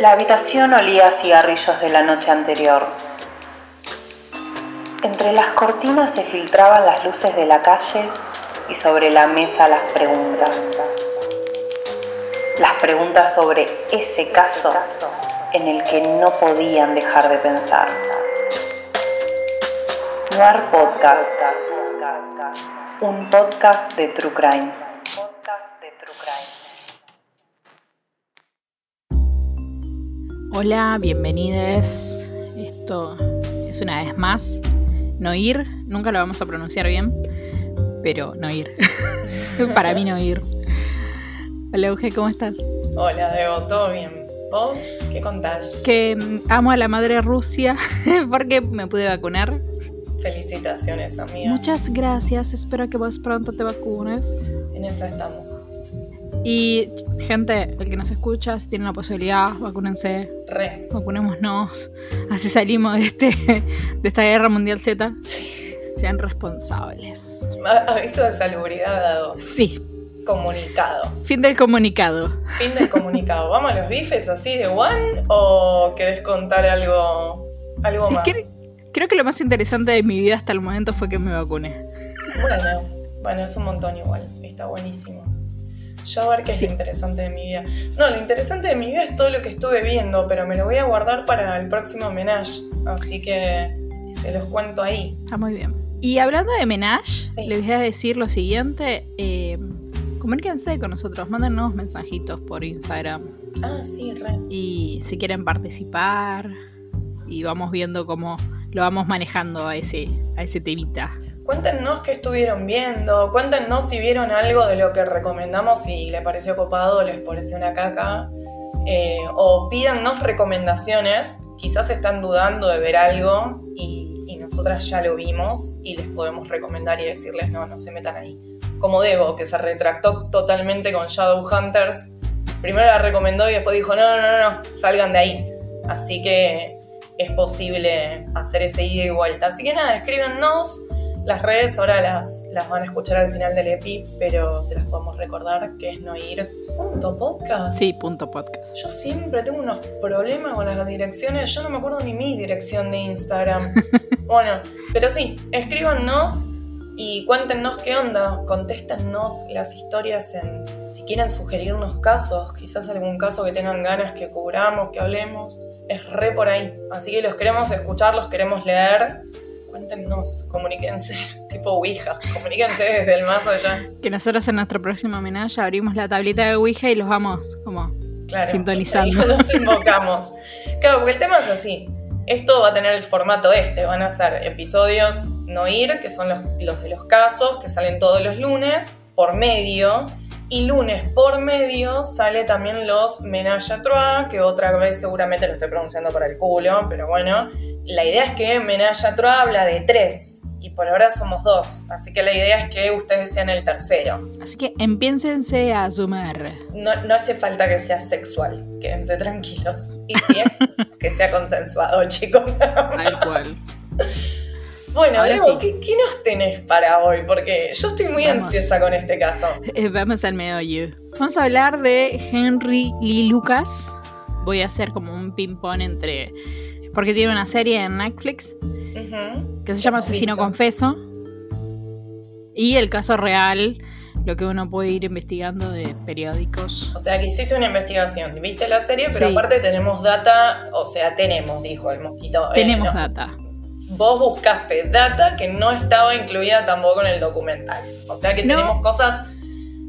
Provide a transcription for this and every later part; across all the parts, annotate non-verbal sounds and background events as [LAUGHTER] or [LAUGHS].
La habitación olía a cigarrillos de la noche anterior. Entre las cortinas se filtraban las luces de la calle y sobre la mesa las preguntas. Las preguntas sobre ese caso en el que no podían dejar de pensar. Noir Podcast. Un podcast de True Crime. Hola, bienvenidos. Esto es una vez más Noir. Nunca lo vamos a pronunciar bien, pero Noir. [LAUGHS] Para mí Noir. Hola Euge, ¿cómo estás? Hola Debo, ¿todo bien? ¿Vos qué contás? Que mm, amo a la madre Rusia [LAUGHS] porque me pude vacunar. Felicitaciones, amiga. Muchas gracias, espero que vos pronto te vacunes. En eso estamos. Y gente, el que nos escucha, si tiene la posibilidad, vacúnense. Re. Vacunémonos. Así salimos de, este, de esta guerra mundial Z. Sí. Sean responsables. Aviso de salubridad dado. Sí. Comunicado. Fin del comunicado. Fin del comunicado. ¿Vamos a los bifes así de one o querés contar algo, algo más? creo que lo más interesante de mi vida hasta el momento fue que me vacuné. Bueno, bueno, es un montón igual. Está buenísimo. Yo a ver qué es lo interesante de mi vida. No, lo interesante de mi vida es todo lo que estuve viendo, pero me lo voy a guardar para el próximo homenaje. Así que se los cuento ahí. Está muy bien. Y hablando de menage, les voy a decir lo siguiente. Eh, comuníquense con nosotros, mándenos mensajitos por Instagram. Ah, sí, re. Y si quieren participar, y vamos viendo cómo lo vamos manejando a ese, a ese temita. Cuéntenos qué estuvieron viendo, cuéntenos si vieron algo de lo que recomendamos y le pareció copado, les pareció una caca. Eh, o pídanos recomendaciones, quizás están dudando de ver algo y, y, nosotras ya lo vimos y les podemos recomendar y decirles no, no se metan ahí. Como Debo, que se retractó totalmente con Shadowhunters. Primero la recomendó y después dijo no, no, no, no, salgan de ahí. Así que es posible hacer ese ida y vuelta. Así que nada, escríbenos las redes ahora las, las van a escuchar al final del EPI, pero se las podemos recordar que es no ir. Punto podcast. Sí, punto podcast. Yo siempre tengo unos problemas con las direcciones. Yo no me acuerdo ni mi dirección de Instagram. [LAUGHS] bueno, pero sí, escríbanos y cuéntenos qué onda. Contéstennos las historias en. Si quieren sugerirnos casos, quizás algún caso que tengan ganas que cubramos, que hablemos. Es re por ahí. Así que los queremos escuchar, los queremos leer cuéntenos, comuníquense, [LAUGHS] tipo Ouija, comuníquense desde el más allá. Que nosotros en nuestro próximo homenaje abrimos la tablita de Ouija y los vamos como sintonizando. Nos invocamos. Claro, porque el tema es así. Esto va a tener el formato este, van a ser episodios no ir, que son los, los de los casos, que salen todos los lunes, por medio, y lunes por medio sale también los Menage a Trois, que otra vez seguramente lo estoy pronunciando para el culo, pero bueno, la idea es que Menage a Trois habla de tres y por ahora somos dos, así que la idea es que ustedes sean el tercero. Así que empiénsense a sumar. No, no hace falta que sea sexual, quédense tranquilos. Y sí, [LAUGHS] que sea consensuado, chicos. Tal cual. Bueno, Diego, ¿qué, nos tenés para hoy? Porque yo estoy muy ansiosa con este caso. Eh, vamos al meollo. Vamos a hablar de Henry Lee Lucas. Voy a hacer como un ping-pong entre porque tiene una serie en Netflix que se llama Asesino Confeso. Y el caso real, lo que uno puede ir investigando de periódicos. O sea, que hiciste una investigación, viste la serie, pero aparte tenemos data, o sea, tenemos, dijo el mosquito. Eh, tenemos data. Vos buscaste data que no estaba incluida tampoco en el documental. O sea que tenemos cosas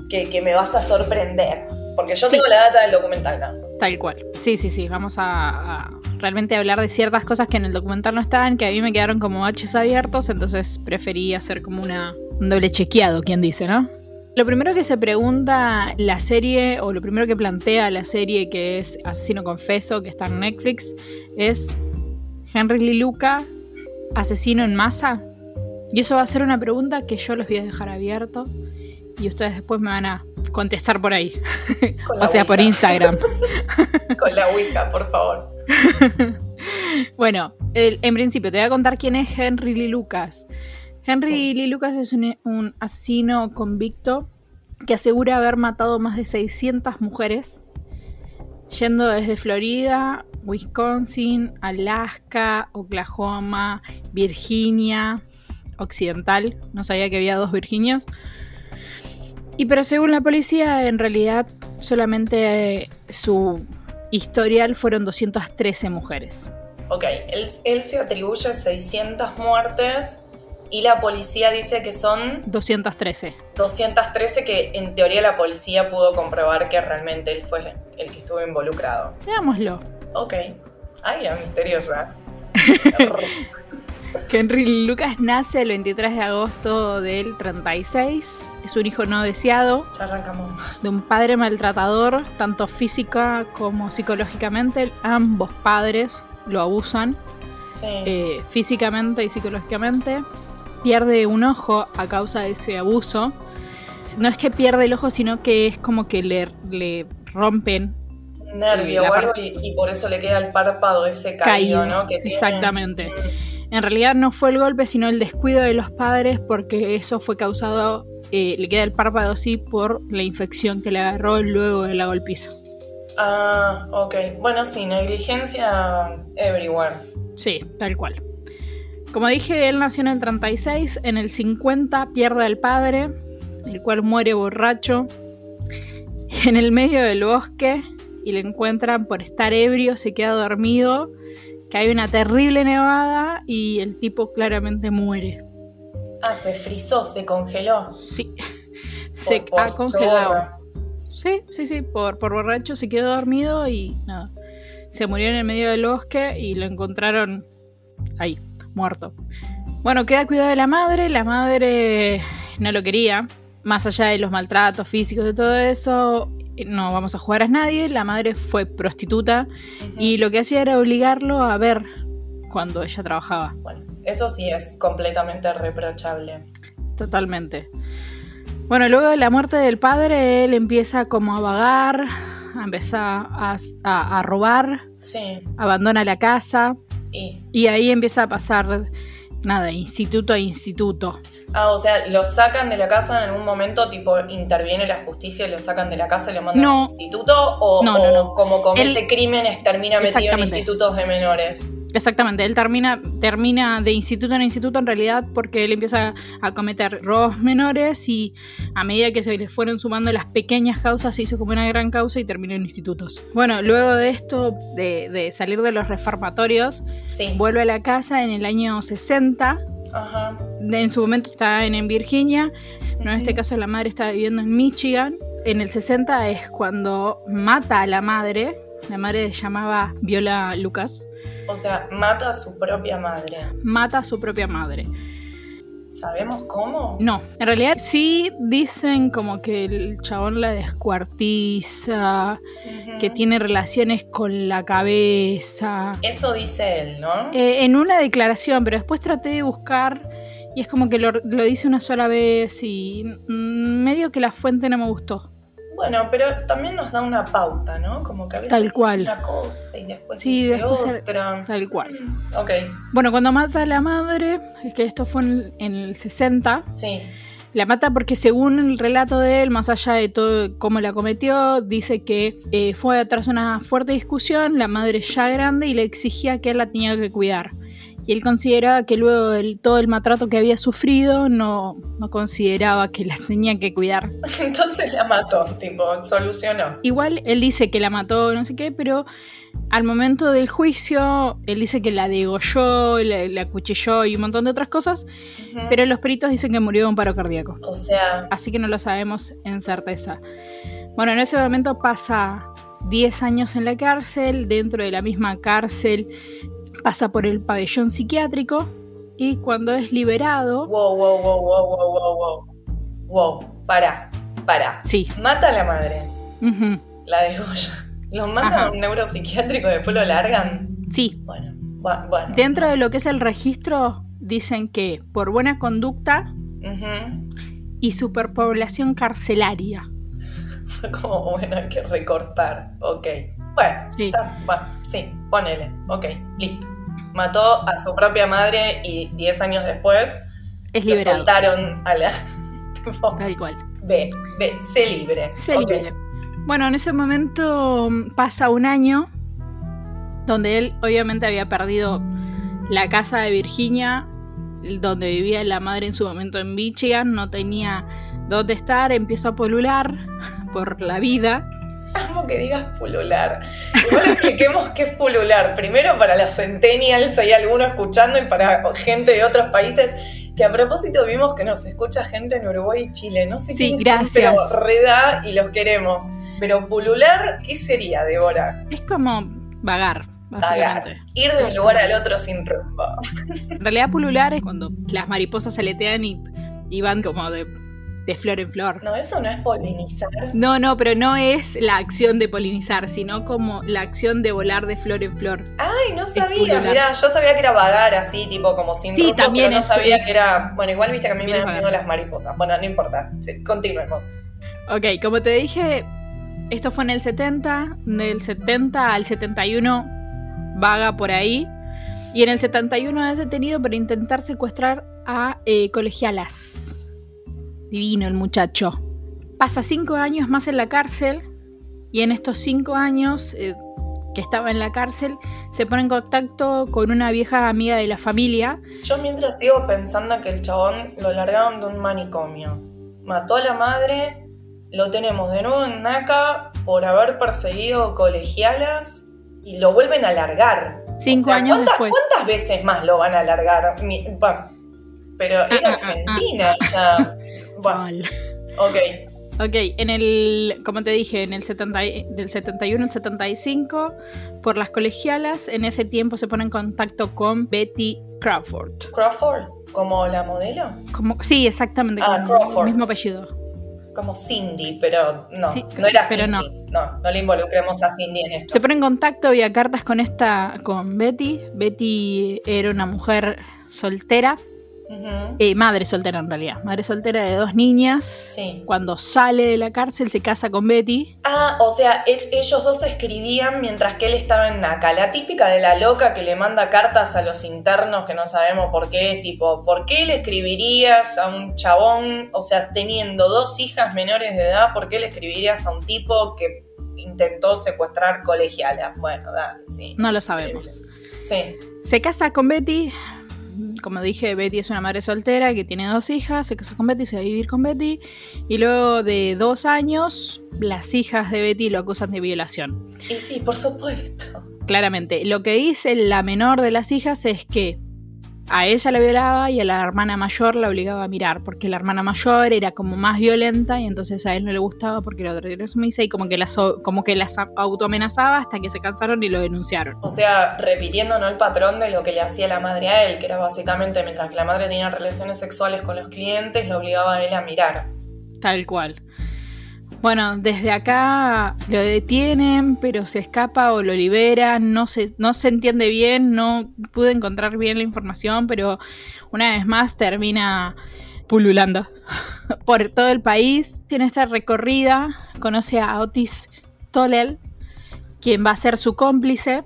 que, me vas a sorprender. Porque yo tengo la data del documental, ¿no? Tal cual. Sí, sí, sí. Vamos a realmente hablar de ciertas cosas que en el documental no estaban, que a mí me quedaron como H's abiertos, entonces preferí hacer como una, un doble chequeado, quien dice, ¿no? Lo primero que se pregunta la serie, o lo primero que plantea la serie que es Asesino Confeso, que está en Netflix, es Henry Lee Luca, asesino en masa. Y eso va a ser una pregunta que yo los voy a dejar abierto y ustedes después me van a contestar por ahí. [LAUGHS] o sea, por Instagram. [LAUGHS] Con la Ouija, por favor. [LAUGHS] bueno, en principio te voy a contar quién es Henry Lee Lucas. Henry Lee Lucas es un, asesino convicto que asegura haber matado más de 600 mujeres. yendo desde Florida, Wisconsin, Alaska, Oklahoma, Virginia Occidental. No sabía que había dos Virginias. Y pero según la policía, en realidad solamente eh, su historial fueron 213 mujeres. Ok, él, él se atribuye 600 muertes y la policía dice que son 213. 213 que en teoría la policía pudo comprobar que realmente él fue el que estuvo involucrado. Veámoslo. Ok. Ay, ya misteriosa. [LAUGHS] Henry Lucas nace el 23 de agosto del 36. Es un hijo no deseado. Ya arrancamos. De un padre maltratador, tanto física como psicológicamente. Ambos padres lo abusan Sí. eh, físicamente y psicológicamente. Pierde un ojo a causa de ese abuso. No es que pierde el ojo, sino que es como que le, le rompen Nervio o algo y, y por eso le queda el párpado ese caído, caído. ¿no? Que tiene. Exactamente. En realidad no fue el golpe, sino el descuido de los padres, porque eso fue causado, eh, le queda el párpado así por la infección que le agarró luego de la golpiza. Ah, ok. Bueno, sí, negligencia everywhere. Sí, tal cual. Como dije, él nació en el 36, en el 50 pierde al padre, el cual muere borracho en el medio del bosque y le encuentran por estar ebrio, se queda dormido, que hay una terrible nevada y el tipo claramente muere. Ah, se frizó, se congeló. Sí, se Por- por ha congelado. chorra. Sí, sí, sí, por, por borracho se quedó dormido y nada. Se murió en el medio del bosque y lo encontraron ahí, muerto. Bueno, queda cuidado de la madre, la madre no lo quería, más allá de los maltratos físicos y todo eso, no vamos a jugar a nadie, la madre fue prostituta y lo que hacía era obligarlo a ver cuando ella trabajaba, Bueno, eso sí es completamente reprochable. totalmente. Bueno, luego de la muerte del padre, él empieza como a vagar, a empezar a, a- a robar, Sí, abandona la casa y. y ahí empieza a pasar, nada, instituto a instituto. Ah, o sea, lo sacan de la casa en algún momento, tipo, interviene la justicia y lo sacan de la casa y lo mandan No. al instituto, o, No, no, o como comete Él- crímenes termina metido en institutos de menores. Exactamente, él termina, termina de instituto en instituto en realidad porque él empieza a cometer robos menores y a medida que se le fueron sumando las pequeñas causas se hizo como una gran causa y terminó en institutos. Bueno, luego de esto, de, de salir de los reformatorios, Sí. vuelve a la casa en el año 60. Ajá. En su momento está en, en Virginia, en este caso la madre está viviendo en Michigan. En el 60 es cuando mata a la madre. La madre se llamaba Viola Lucas. O sea, mata a su propia madre. Mata a su propia madre. ¿Sabemos cómo? No, en realidad sí dicen como que el chabón la descuartiza, que tiene relaciones con la cabeza. Eso dice él, ¿no? Eh, en una declaración, pero después traté de buscar y es como que lo, lo dice una sola vez y mm, medio que la fuente no me gustó. Bueno, pero también nos da una pauta, ¿no? Como que a veces Tal dice cual. una cosa y después Sí, dice después otra. Tal cual. Ok, Bueno, cuando mata a la madre, es que esto fue en, en el 60, sí. la mata porque según el relato de él, más allá de todo cómo la cometió, dice que eh, fue tras una fuerte discusión, la madre ya grande y le exigía que él la tenía que cuidar. Y él consideraba que luego de todo el maltrato que había sufrido, no, no consideraba que la tenía que cuidar. [LAUGHS] Entonces la mató, tipo, solucionó. Igual él dice que la mató, no sé qué, pero al momento del juicio, él dice que la degolló, la, la acuchilló y un montón de otras cosas, pero los peritos dicen que murió de un paro cardíaco. O sea, Así que no lo sabemos en certeza. Bueno, en ese momento pasa 10 años en la cárcel, dentro de la misma cárcel pasa por el pabellón psiquiátrico y cuando es liberado, wow, wow, wow, wow, wow, wow, wow. Wow, para, para. sí, Mata a la madre, la degolla. Lo mandan Ajá. a un neuropsiquiátrico y después lo largan. sí. Bueno, bu- bueno. Dentro de lo que es el registro, dicen que por buena conducta y superpoblación carcelaria. [LAUGHS] Fue como, bueno, hay que recortar. Ok. Bueno, Sí. está- bueno, sí, ponele. Ok, listo. Mató a su propia madre y 10 años después Es lo soltaron a la. [LAUGHS] tipo, Tal cual. ve, ve, sé libre. Se Ok. libre. Bueno, en ese momento mm, pasa un año donde él obviamente había perdido la casa de Virginia, donde vivía la madre en su momento en Michigan, no tenía dónde estar, empieza a polular [LAUGHS] por la vida. [LAUGHS] Amo que digas pulular. Igual expliquemos qué es pulular. Primero para los centennials, hay alguno escuchando, y para gente de otros países. Que a propósito vimos que nos escucha gente en Uruguay y Chile. No sé Sí, gracias. son, pero reda y los queremos. Pero pulular, ¿qué sería, Débora? Es como vagar, básicamente. Vagar. Ir de un lugar al otro sin rumbo. En realidad pulular es cuando las mariposas aletean y, y van como de, de flor en flor. No, eso no es polinizar. No, no, pero no es la acción de polinizar, sino como la acción de volar de flor en flor. Ay, no sabía. Mirá, yo sabía que era vagar así, tipo como sin Sí, también pero no sabía es- que era. Bueno, igual viste que a mí me También dan las mariposas. Bueno, no importa. Sí, continuemos. Ok, como te dije, esto fue en el 70, del 70 al 71 vaga por ahí. Y en el 71 es detenido por intentar secuestrar a eh, colegialas. Divino el muchacho. Pasa cinco años más en la cárcel y en estos cinco años eh, que estaba en la cárcel se pone en contacto con una vieja amiga de la familia. Yo mientras sigo pensando que el chabón lo largaron de un manicomio. Mató a la madre, lo tenemos de nuevo en NACA por haber perseguido colegialas y lo vuelven a largar. Cinco O sea, años ¿cuántas, después. ¿Cuántas veces más lo van a largar? Mi- bueno, pero era Ah, ah, ah, Argentina ya. Bueno, ok. Ok, en el, como te dije, en el 70, y- del 71 al 75, por las colegialas, en ese tiempo se pone en contacto con Betty Crawford. Crawford, como la modelo. Como, sí, exactamente, Ah, Crawford. el mismo apellido. Como Cindy, pero no, Sí, no era pero Cindy. No. no, le involucremos a Cindy en esto. Se pone en contacto vía cartas con esta, con Betty. Betty era una mujer soltera, Eh, madre soltera en realidad, madre soltera de dos niñas. Sí. Cuando sale de la cárcel se casa con Betty. Ah, o sea, es- ellos dos escribían mientras que él estaba en NACA. La típica de la loca que le manda cartas a los internos que no sabemos por qué. Es tipo, ¿por qué le escribirías a un chabón? O sea, teniendo dos hijas menores de edad, ¿por qué le escribirías a un tipo que intentó secuestrar colegialas? Bueno, dale, sí. No lo sabemos. Sí. Se casa con Betty. Como dije, Betty es una madre soltera que tiene dos hijas. Se casa con Betty, se va a vivir con Betty. Y luego de dos años, las hijas de Betty lo acusan de violación. Y sí, por supuesto. Claramente, lo que dice la menor de las hijas es que a ella la violaba y a la hermana mayor la obligaba a mirar, porque la hermana mayor era como más violenta y entonces a él no le gustaba porque la otra era sumisa y como que las, como que las autoamenazaba hasta que se cansaron y lo denunciaron. O sea, repitiendo ¿no? el patrón de lo que le hacía la madre a él, que era básicamente mientras que la madre tenía relaciones sexuales con los clientes, lo obligaba a él a mirar. Tal cual. Bueno, desde acá lo detienen, pero se escapa o lo liberan, no se, no se entiende bien, no pude encontrar bien la información, pero una vez más termina pululando [LAUGHS] por todo el país. Tiene esta recorrida, conoce a Otis Tollel, quien va a ser su cómplice,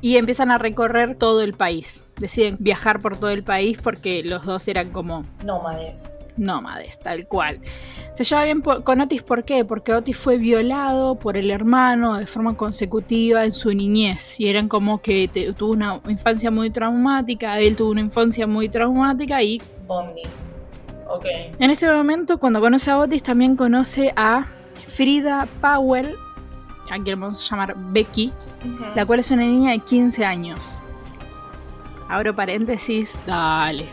y empiezan a recorrer todo el país. Deciden viajar por todo el país porque los dos eran como Nómades. nómades, tal cual. Se lleva bien con Otis, ¿por qué? Porque Otis fue violado por el hermano de forma consecutiva en su niñez. Y eran como que te- tuvo una infancia muy traumática, él tuvo una infancia muy traumática y Bonding. Ok. en este momento cuando conoce a Otis también conoce a Frida Powell, a quien vamos a llamar Becky, la cual es una niña de 15 años. Abro paréntesis, dale.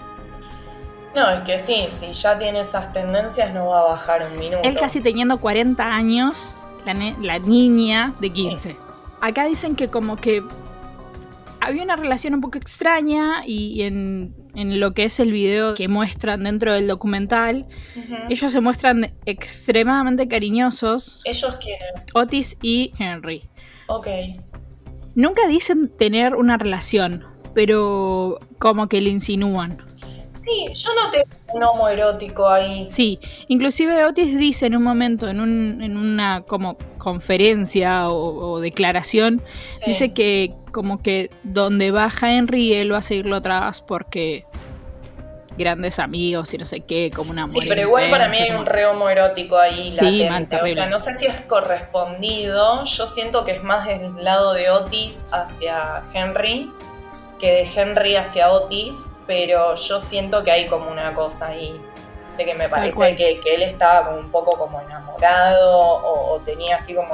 No, es que sí, si ya tiene esas tendencias no va a bajar un minuto. Él casi teniendo 40 años, la, niña de 15. Acá dicen que como que había una relación un poco extraña y en, en lo que es el video que muestran dentro del documental, ellos se muestran extremadamente cariñosos, ¿Ellos quiénes? Otis y Henry. Ok. Nunca dicen tener una relación, pero como que le insinúan. Sí, yo noté un homo erótico ahí. Sí, inclusive Otis dice en un momento, en, un- en una como conferencia o, o declaración, Sí. dice que como que donde baja Henry él va a seguirlo atrás porque grandes amigos y no sé qué, como una Sí, pero igual para mí hay un re homoerótico ahí Sí, latente. o sea, no sé si es correspondido. Yo siento que es más del lado de Otis hacia Henry que de Henry hacia Otis, pero yo siento que hay como una cosa ahí de que me parece que, que él estaba como un poco como enamorado o, o tenía así como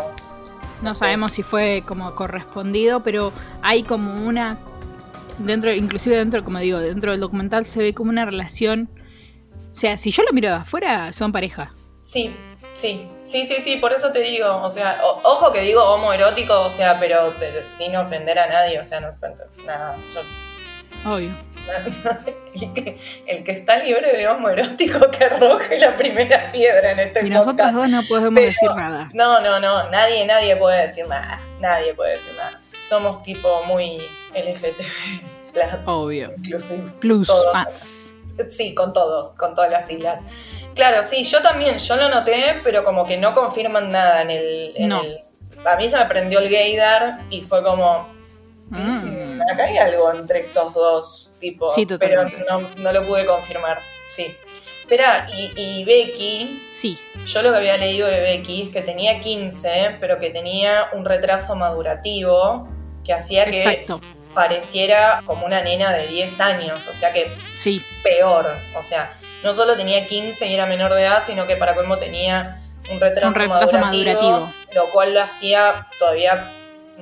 No sabemos si fue como correspondido, pero hay como una dentro, inclusive dentro, como digo, dentro del documental se ve como una relación. O sea, si yo lo miro de afuera, son pareja. Sí, sí, sí, sí, sí, por eso te digo, o sea, o- ojo que digo homoerótico, o sea, pero sin ofender a nadie, o sea, no, nada, yo, Obvio. [LAUGHS] el, que, el que está libre de homoerótico que arroje la primera piedra en este Y nosotros podcast. dos no podemos Pero- decir nada. No, no, no, nadie, nadie puede decir nada, nadie puede decir nada. Somos tipo muy LGTB, plus, Obvio. inclusive. Plus, Todos. más. Sí, con todos, con todas las siglas. Claro, sí, yo también, yo lo noté, pero como que no confirman nada en el... en No. el- a mí se me prendió el gaydar y fue como, Mm. acá hay algo entre estos dos, tipo, Sí, pero totalmente. no, no lo pude confirmar, sí. Espera, y, y Becky, Sí, yo lo que había leído de Becky es que tenía 15, pero que tenía un retraso madurativo que hacía que exacto. pareciera como una nena de 10 años, o sea que Sí, peor. O sea, no solo tenía 15 y era menor de edad, sino que para colmo tenía un retraso, Un retraso madurativo, madurativo. lo cual lo hacía todavía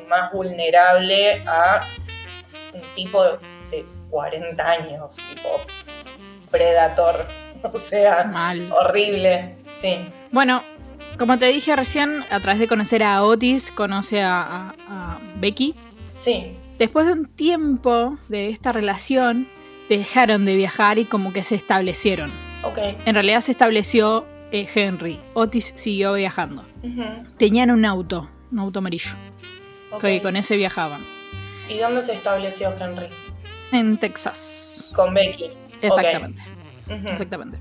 más vulnerable a un tipo de 40 años, tipo predator. [LAUGHS] O sea, mal. horrible, sí. Bueno, como te dije recién, a través de conocer a Otis, conoce a, a- a Becky. Sí, Después de un tiempo de esta relación, dejaron de viajar y como que se establecieron. ok. En realidad se estableció eh, Henry. Otis siguió viajando. Tenían un auto, un auto amarillo, ok. que con ese viajaban. ¿Y dónde se estableció Henry? En Texas. Con Becky. Exactamente. Exactamente.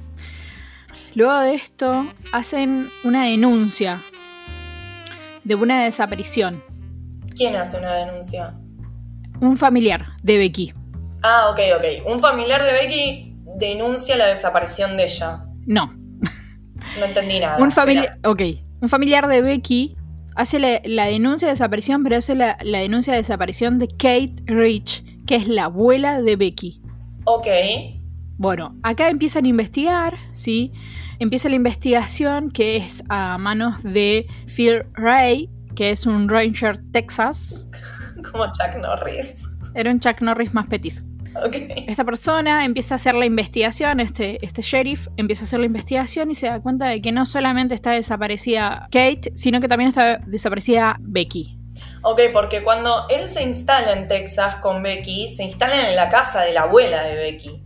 Luego de esto, hacen una denuncia de una desaparición. ¿Quién hace una denuncia? Un familiar de Becky. Ah, ok, ok. Un familiar de Becky denuncia la desaparición de ella. No, No entendí nada. un familiar. Ok. Un familiar de Becky hace la, la denuncia de desaparición, pero hace la, la denuncia de desaparición de Kate Rich, que es la abuela de Becky. Ok. Bueno, acá empiezan a investigar, ¿sí? Empieza la investigación que es a manos de Phil Ray, que es un Ranger Texas. [LAUGHS] Como Chuck Norris. Era un Chuck Norris más petizo. [LAUGHS] Esta persona empieza a hacer la investigación, este, este sheriff empieza a hacer la investigación y se da cuenta de que no solamente está desaparecida Kate, sino que también está desaparecida Becky. Ok, porque cuando él se instala en Texas con Becky, se instala en la casa de la abuela de Becky.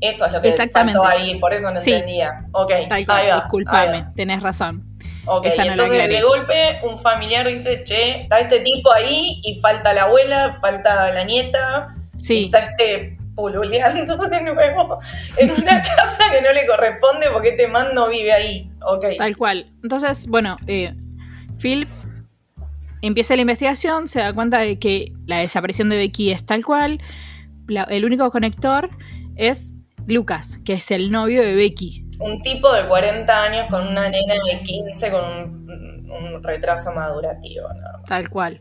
Eso es lo que Exactamente. faltó ahí, por eso no Sí. entendía. Ok, Tal ahí disculpame, va. tenés razón. Ok, y entonces de golpe un familiar dice, che, está este tipo ahí y falta la abuela, falta la nieta, Sí, está este pululeando [LAUGHS] de nuevo en una [LAUGHS] casa que no le corresponde porque este man no vive ahí. Ok. tal cual. Entonces, bueno, eh, Phil empieza la investigación, se da cuenta de que la desaparición de Becky es tal cual. La- el único conector es Lucas, que es el novio de Becky. Un tipo de 40 años con una nena de 15 con un, un retraso madurativo. más. Tal cual.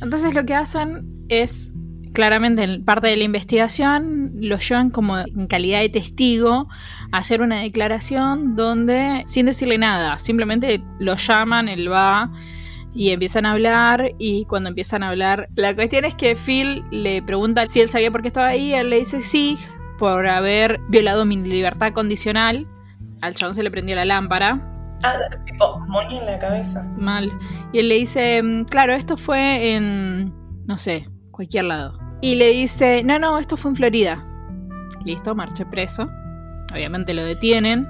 Entonces lo que hacen es, claramente en parte de la investigación, lo llevan como en calidad de testigo a hacer una declaración donde, sin decirle nada, simplemente lo llaman, él va y empiezan a hablar y cuando empiezan a hablar, la cuestión es que Phil le pregunta si él sabía por qué estaba ahí, él le dice sí, por haber violado mi libertad condicional. Al chabón se le prendió la lámpara. Ah, tipo, moño en la cabeza. Mal. Y él le dice, mm, claro, esto fue en, no sé, cualquier lado. Y le dice, no, no, esto fue en Florida. Listo, marché preso. Obviamente lo detienen.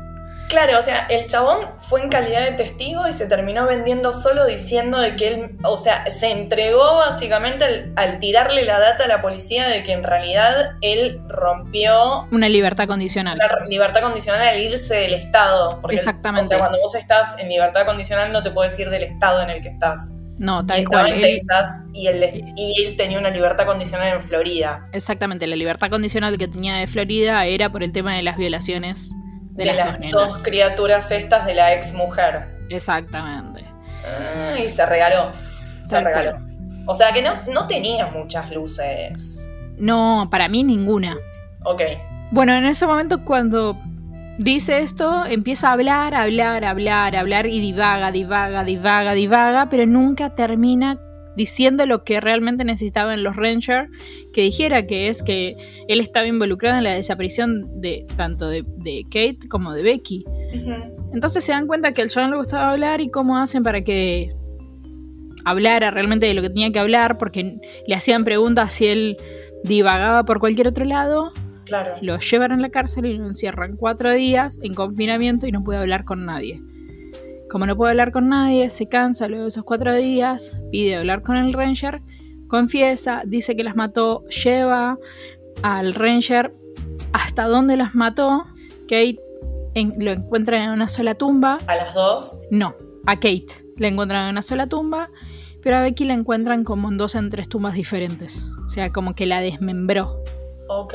Claro, o sea, el chabón fue en calidad de testigo y se terminó vendiendo solo diciendo de que él, o sea, se entregó básicamente al, al tirarle la data a la policía de que en realidad él rompió Una libertad condicional. la libertad condicional al irse del estado. Porque, Exactamente. O sea, cuando vos estás en libertad condicional no te puedes ir del estado en el que estás. No, tal estaba cual. en él- Texas y él, y él tenía una libertad condicional en Florida. exactamente, la libertad condicional que tenía de Florida era por el tema de las violaciones de, De, las, las dos criaturas estas de la ex mujer. Exactamente. y se regaló. Se Tal regaló. cual. O sea que no, no tenía muchas luces. No, para mí ninguna. Ok. Bueno, en ese momento cuando dice esto, empieza a hablar, a hablar, a hablar, a hablar y divaga, divaga, divaga, divaga, pero nunca termina diciendo lo que realmente necesitaban los Rangers que dijera, que es que él estaba involucrado en la desaparición de tanto de, de Kate como de Becky. Entonces se dan cuenta que al John le gustaba hablar y cómo hacen para que hablara realmente de lo que tenía que hablar, porque le hacían preguntas si él divagaba por cualquier otro lado Claro. lo llevan a la cárcel y lo encierran cuatro días en confinamiento y no puede hablar con nadie. Como no puede hablar con nadie, se cansa luego de esos cuatro días, pide hablar con el Ranger, confiesa, dice que las mató, lleva al Ranger hasta donde las mató. Kate en- lo encuentra en una sola tumba. A las dos. No, a Kate la encuentran en una sola tumba, pero a Becky la encuentran como en dos en tres tumbas diferentes. O sea, como que la desmembró Ok.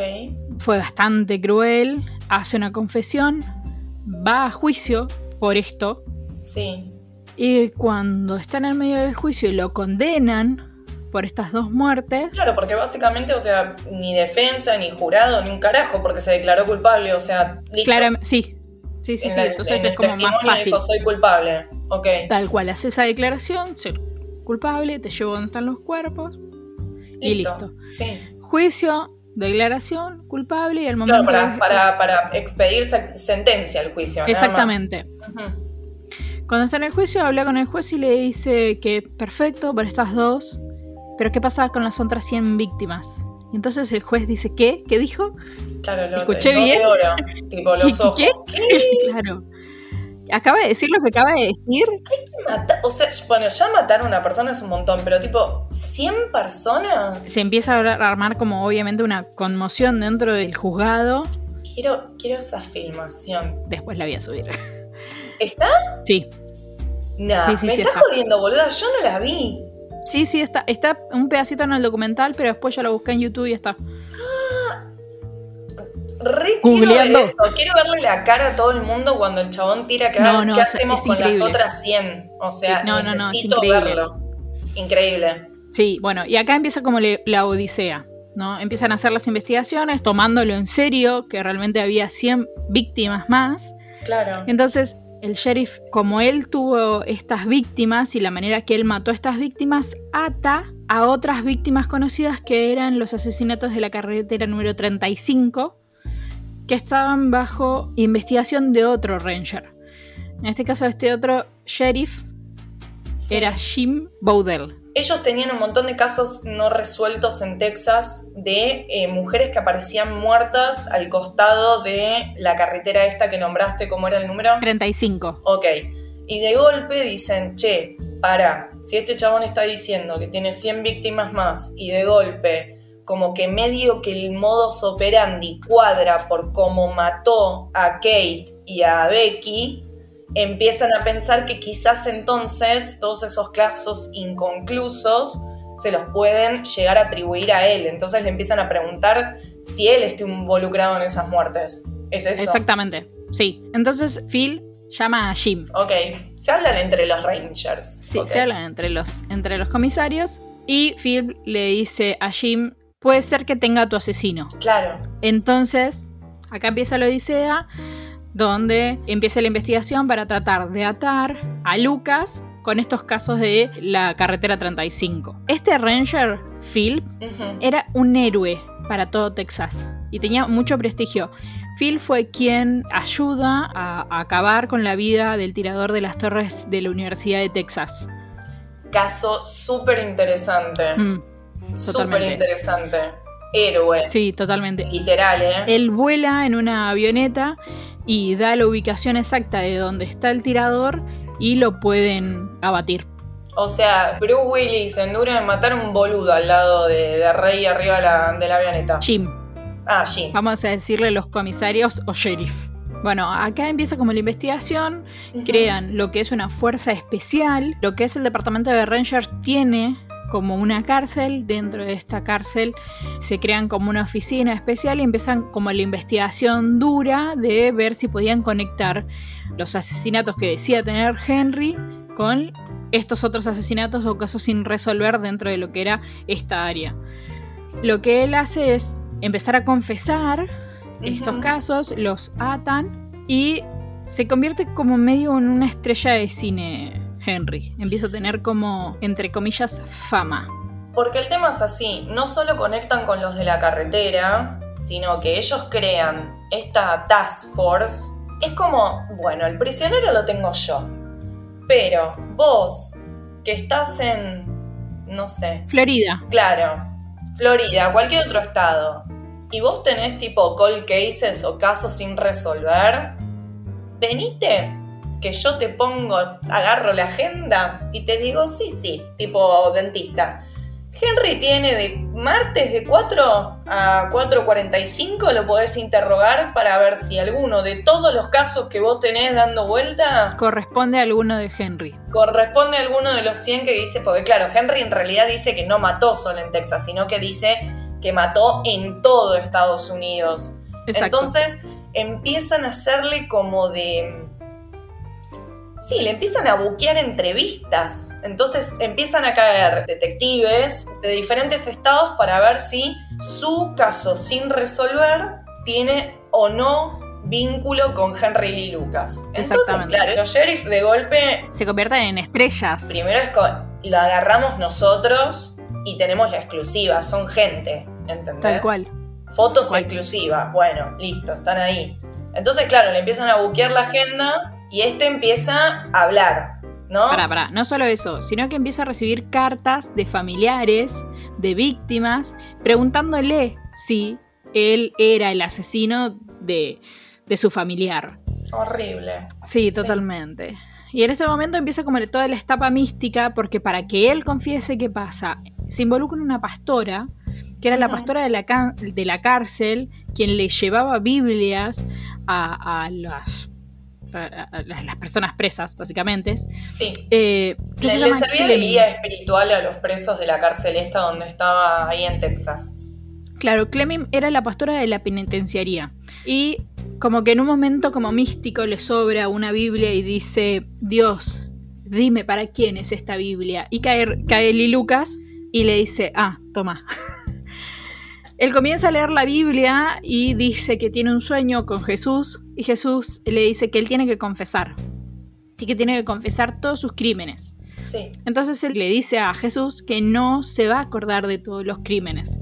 Fue bastante cruel, hace una confesión, va a juicio por esto Sí. y cuando está en el medio del juicio y lo condenan por estas dos muertes, Claro, porque básicamente, o sea, ni defensa, ni jurado, ni un carajo, porque se declaró culpable, o sea, listo. claram- sí, sí, sí, En sí, el- entonces en es el como más fácil. dijo, soy culpable. Ok. Tal cual, hace esa declaración, ser culpable, te llevo donde están los cuerpos y listo. Sí. Juicio, declaración, culpable y al momento Claro, para, de- para, para expedir se- sentencia al juicio. nada más. Exactamente. Cuando está en el juicio, habla con el juez y le dice que perfecto por estas dos, pero ¿qué pasa con las otras 100 víctimas? Y entonces el juez dice, ¿qué? ¿Qué dijo? Claro, lo, ¿Escuché bien? de oro, [LAUGHS] tipo los ¿Qué- ojos. qué? [LAUGHS] claro. Acaba de decir lo que acaba de decir. Mata- o sea, bueno, ya matar a una persona es un montón, pero tipo, 100 personas. Se empieza a armar como obviamente una conmoción dentro del juzgado. Quiero, quiero esa filmación. Después la voy a subir. ¿Está? Sí, Nah, Sí, sí, me sí estás está. jodiendo, boluda. Yo no la vi. sí, sí, está, está un pedacito en el documental, pero después ya lo busqué en YouTube y está. Re quiero ver eso. Quiero verle la cara a todo el mundo cuando el chabón tira que No, no, ¿qué hacemos con las otras 100? O sea, Sí, no, necesito increíble. verlo. Increíble. Sí, bueno, y acá empieza como le- la odisea, ¿no? Empiezan a hacer las investigaciones, tomándolo en serio, que realmente había 100 víctimas más. Claro. Entonces, el sheriff, como él tuvo estas víctimas y la manera que él mató a estas víctimas, ata a otras víctimas conocidas que eran los asesinatos de la carretera número 35, que estaban bajo investigación de otro ranger. En este caso, este otro sheriff Sí. era Jim Bowdell. Ellos tenían un montón de casos no resueltos en Texas de eh, mujeres que aparecían muertas al costado de la carretera esta que nombraste, ¿cómo era el número? 35. Ok. Y de golpe dicen, che, para, si este chabón está diciendo que tiene 100 víctimas más y de golpe como que medio que el modus operandi cuadra por cómo mató a Kate y a Becky, empiezan a pensar que quizás entonces todos esos casos inconclusos se los pueden llegar a atribuir a él. Entonces le empiezan a preguntar si él está involucrado en esas muertes. ¿Es eso? Exactamente, sí. Entonces Phil llama a Jim. Ok. Se hablan entre los Rangers. Sí, se hablan entre los, entre los comisarios. Y Phil le dice a Jim, puede ser que tenga a tu asesino. Claro. Entonces, acá empieza la odisea, donde empieza la investigación para tratar de atar a Lucas con estos casos de la carretera 35. Este ranger, Phil, era un héroe para todo Texas y tenía mucho prestigio. Phil fue quien ayuda a, a acabar con la vida del tirador de las torres de la Universidad de Texas. Caso súper interesante. Mm, súper interesante. Héroe. sí, totalmente. Literal, ¿eh? Él vuela en una avioneta y da la ubicación exacta de donde está el tirador y lo pueden abatir. O sea, Bruce Willis se endura en matar un boludo al lado de, de Rey arriba de la, de la avioneta. Jim, Ah, Jim. vamos a decirle los comisarios o sheriff. Bueno, acá empieza como la investigación, crean lo que es una fuerza especial, lo que es el departamento de Rangers tiene como una cárcel, dentro de esta cárcel se crean como una oficina especial y empiezan como la investigación dura de ver si podían conectar los asesinatos que decía tener Henry con estos otros asesinatos o casos sin resolver dentro de lo que era esta área. Lo que él hace es empezar a confesar estos casos, los atan y se convierte como medio en una estrella de cine Henry. Empieza a tener como, entre comillas, fama. Porque el tema es así, no solo conectan con los de la carretera, sino que ellos crean esta task force. Es como, bueno, el prisionero lo tengo yo, pero vos, que estás en, no sé. Florida. Claro, Florida, cualquier otro estado, y vos tenés tipo cold cases o casos sin resolver, venite que yo te pongo, agarro la agenda y te digo, sí, sí, tipo dentista. Henry tiene de martes de 4 a 4.45, lo podés interrogar para ver si alguno de todos los casos que vos tenés dando vuelta... Corresponde a alguno de Henry. Corresponde a alguno de los 100 que dice, porque claro, Henry en realidad dice que no mató solo en Texas, sino que dice que mató en todo Estados Unidos. Entonces empiezan a hacerle como de Sí, le empiezan a buquear entrevistas. Entonces empiezan a caer detectives de diferentes estados para ver si su caso sin resolver tiene o no vínculo con Henry Lee Lucas. Entonces, claro, los sheriff de golpe se convierten en estrellas. Primero es lo agarramos nosotros y tenemos la exclusiva, son gente, ¿entendés? Tal cual. Fotos exclusivas, bueno, listo, están ahí. Entonces, claro, le empiezan a buquear la agenda y este empieza a hablar, ¿no? Para, para, no solo eso, sino que empieza a recibir cartas de familiares, de víctimas, preguntándole si él era el asesino de, su familiar. Horrible. Sí, totalmente. Y en este momento empieza como toda la etapa mística, porque para que él confiese qué pasa, se involucra en una pastora, que era la pastora de la, de la cárcel, quien le llevaba Biblias a, a las las personas presas, básicamente. Sí. Eh, le, servía de guía espiritual a los presos de la cárcel esta donde estaba ahí en Texas. Claro, Clemim era la pastora de la penitenciaría. Y como que en un momento como místico le sobra una Biblia y dice, Dios, dime para quién es esta Biblia. Y cae, cae Lucas y le dice, ah, toma. [LAUGHS] Él comienza a leer la Biblia y dice que tiene un sueño con Jesús y Jesús le dice que él tiene que confesar y que tiene que confesar todos sus crímenes. Sí. Entonces él le dice a Jesús que no se va a acordar de todos los crímenes.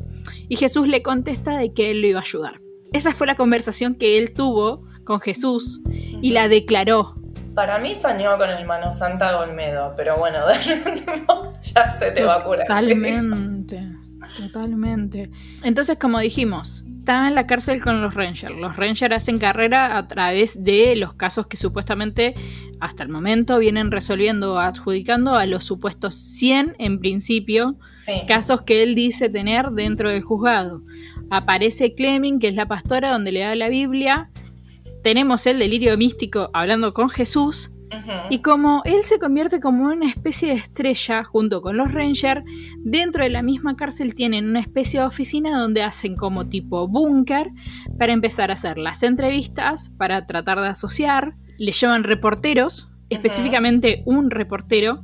Y Jesús le contesta de que él lo iba a ayudar. Esa fue la conversación que él tuvo con Jesús y la declaró. Para mí soñó con el Mano Santa Olmedo, pero bueno, [LAUGHS] ya se te va a curar. Totalmente. Totalmente. Entonces, como dijimos, está en la cárcel con los Rangers. Los Rangers hacen carrera a través de los casos que supuestamente hasta el momento vienen resolviendo, adjudicando a los supuestos 100 en principio, casos que él dice tener dentro del juzgado. Aparece Cleming, que es la pastora donde le da la Biblia. Tenemos el delirio místico hablando con Jesús y como él se convierte como una especie de estrella junto con los Rangers, dentro de la misma cárcel tienen una especie de oficina donde hacen como tipo búnker para empezar a hacer las entrevistas, para tratar de asociar, le llevan reporteros, específicamente un reportero,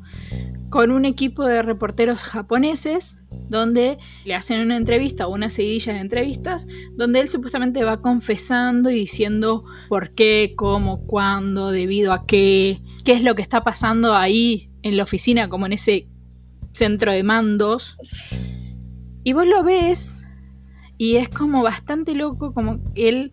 con un equipo de reporteros japoneses donde le hacen una entrevista o una seguidilla de entrevistas donde él supuestamente va confesando y diciendo por qué, cómo, cuándo, debido a qué, qué es lo que está pasando ahí en la oficina, como en ese centro de mandos. Y vos lo ves y es como bastante loco, como él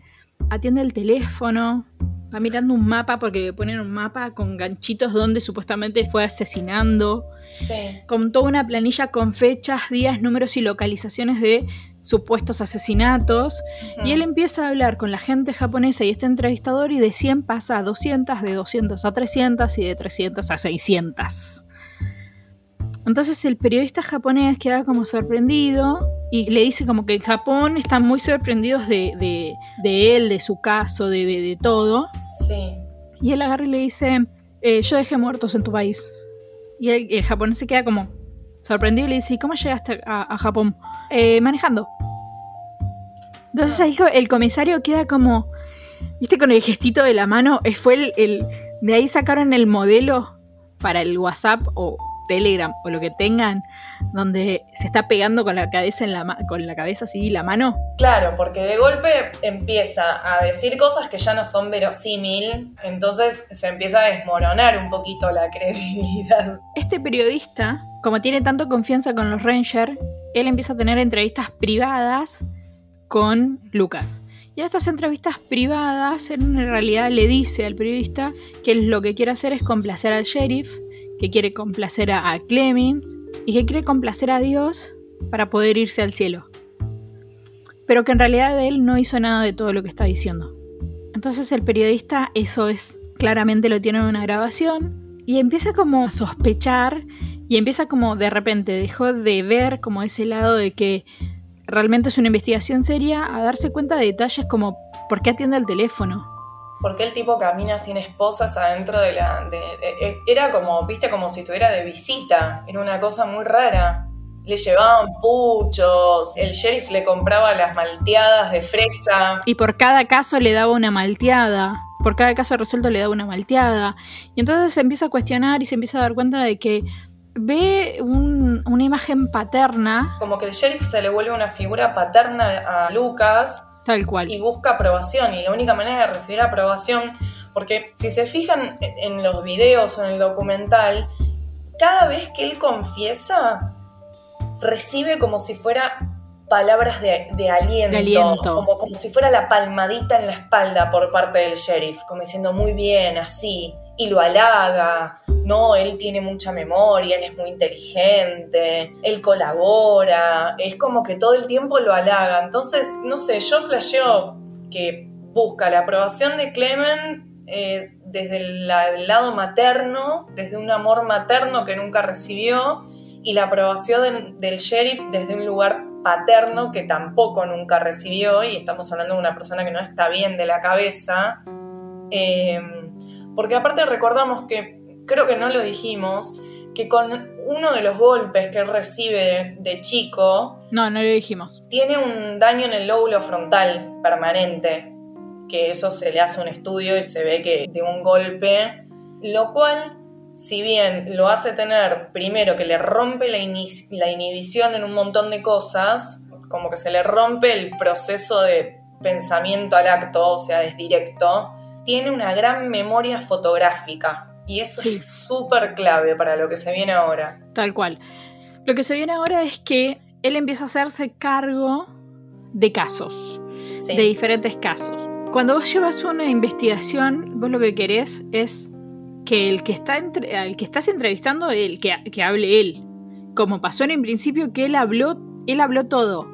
atiende el teléfono, va mirando un mapa porque ponen un mapa con ganchitos donde supuestamente fue asesinando. Sí. Con toda una planilla con fechas, días, números y localizaciones de supuestos asesinatos. Y él empieza a hablar con la gente japonesa y este entrevistador y de 100 pasa a 200, de 200 a 300 y de 300 a 600. Entonces el periodista japonés queda como sorprendido y le dice como que en Japón están muy sorprendidos de, él, de su caso, de, todo. Sí. Y él agarra y le dice, eh, yo dejé muertos en tu país. Y el, japonés se queda como sorprendido y le dice, ¿cómo llegaste a, Japón? Eh, manejando. Entonces ahí el comisario queda como, viste, con el gestito de la mano, fue el, de ahí sacaron el modelo para el WhatsApp o Telegram o lo que tengan, donde se está pegando con la cabeza en la con la cabeza así la mano. Claro, porque de golpe empieza a decir cosas que ya no son verosímil, entonces se empieza a desmoronar un poquito la [LAUGHS] credibilidad. Este periodista, como tiene tanto confianza con los Rangers, él empieza a tener entrevistas privadas con Lucas. Y a estas entrevistas privadas, en realidad le dice al periodista que lo que quiere hacer es complacer al sheriff que quiere complacer a, Clemens y que quiere complacer a Dios para poder irse al cielo. Pero que en realidad él no hizo nada de todo lo que está diciendo. Entonces el periodista, eso es, claramente lo tiene en una grabación y empieza como a sospechar y empieza como de repente dejó de ver como ese lado de que realmente es una investigación seria a darse cuenta de detalles como por qué atiende el teléfono, porque el tipo camina sin esposas adentro de la... era como, viste, como si estuviera de visita, era una cosa muy rara. Le llevaban puchos, el sheriff le compraba las malteadas de fresa. Y por cada caso le daba una malteada, por cada caso resuelto le daba una malteada. Y entonces se empieza a cuestionar y se empieza a dar cuenta de que ve una imagen paterna. Como que el sheriff se le vuelve una figura paterna a Lucas Tal cual. Y busca aprobación. Y la única manera de recibir aprobación, porque si se fijan en los videos o en el documental, cada vez que él confiesa, recibe como si fuera palabras de, aliento, aliento. Como, como si fuera la palmadita en la espalda por parte del sheriff, como diciendo muy bien, así, y lo halaga, no, él tiene mucha memoria, él es muy inteligente, él colabora, es como que todo el tiempo lo halaga. Entonces, no sé, yo flasheo que busca la aprobación de Clement eh, desde el, lado materno, desde un amor materno que nunca recibió, y la aprobación del sheriff desde un lugar paterno que tampoco nunca recibió, y estamos hablando de una persona que no está bien de la cabeza. Eh, porque aparte recordamos que creo que no lo dijimos, que con uno de los golpes que él recibe de chico... No, no lo dijimos. Tiene un daño en el lóbulo frontal permanente, que eso se le hace un estudio y se ve que de un golpe, lo cual, si bien lo hace tener, primero que le rompe la, la inhibición en un montón de cosas, como que se le rompe el proceso de pensamiento al acto, o sea, es directo, tiene una gran memoria fotográfica y eso es súper clave para lo que se viene ahora. Tal cual. Lo que se viene ahora es que él empieza a hacerse cargo de casos, de diferentes casos. Cuando vos llevas una investigación, vos lo que querés es que el que, está el que estás entrevistando, el que, que hable él. Como pasó en el principio que él habló, él habló todo.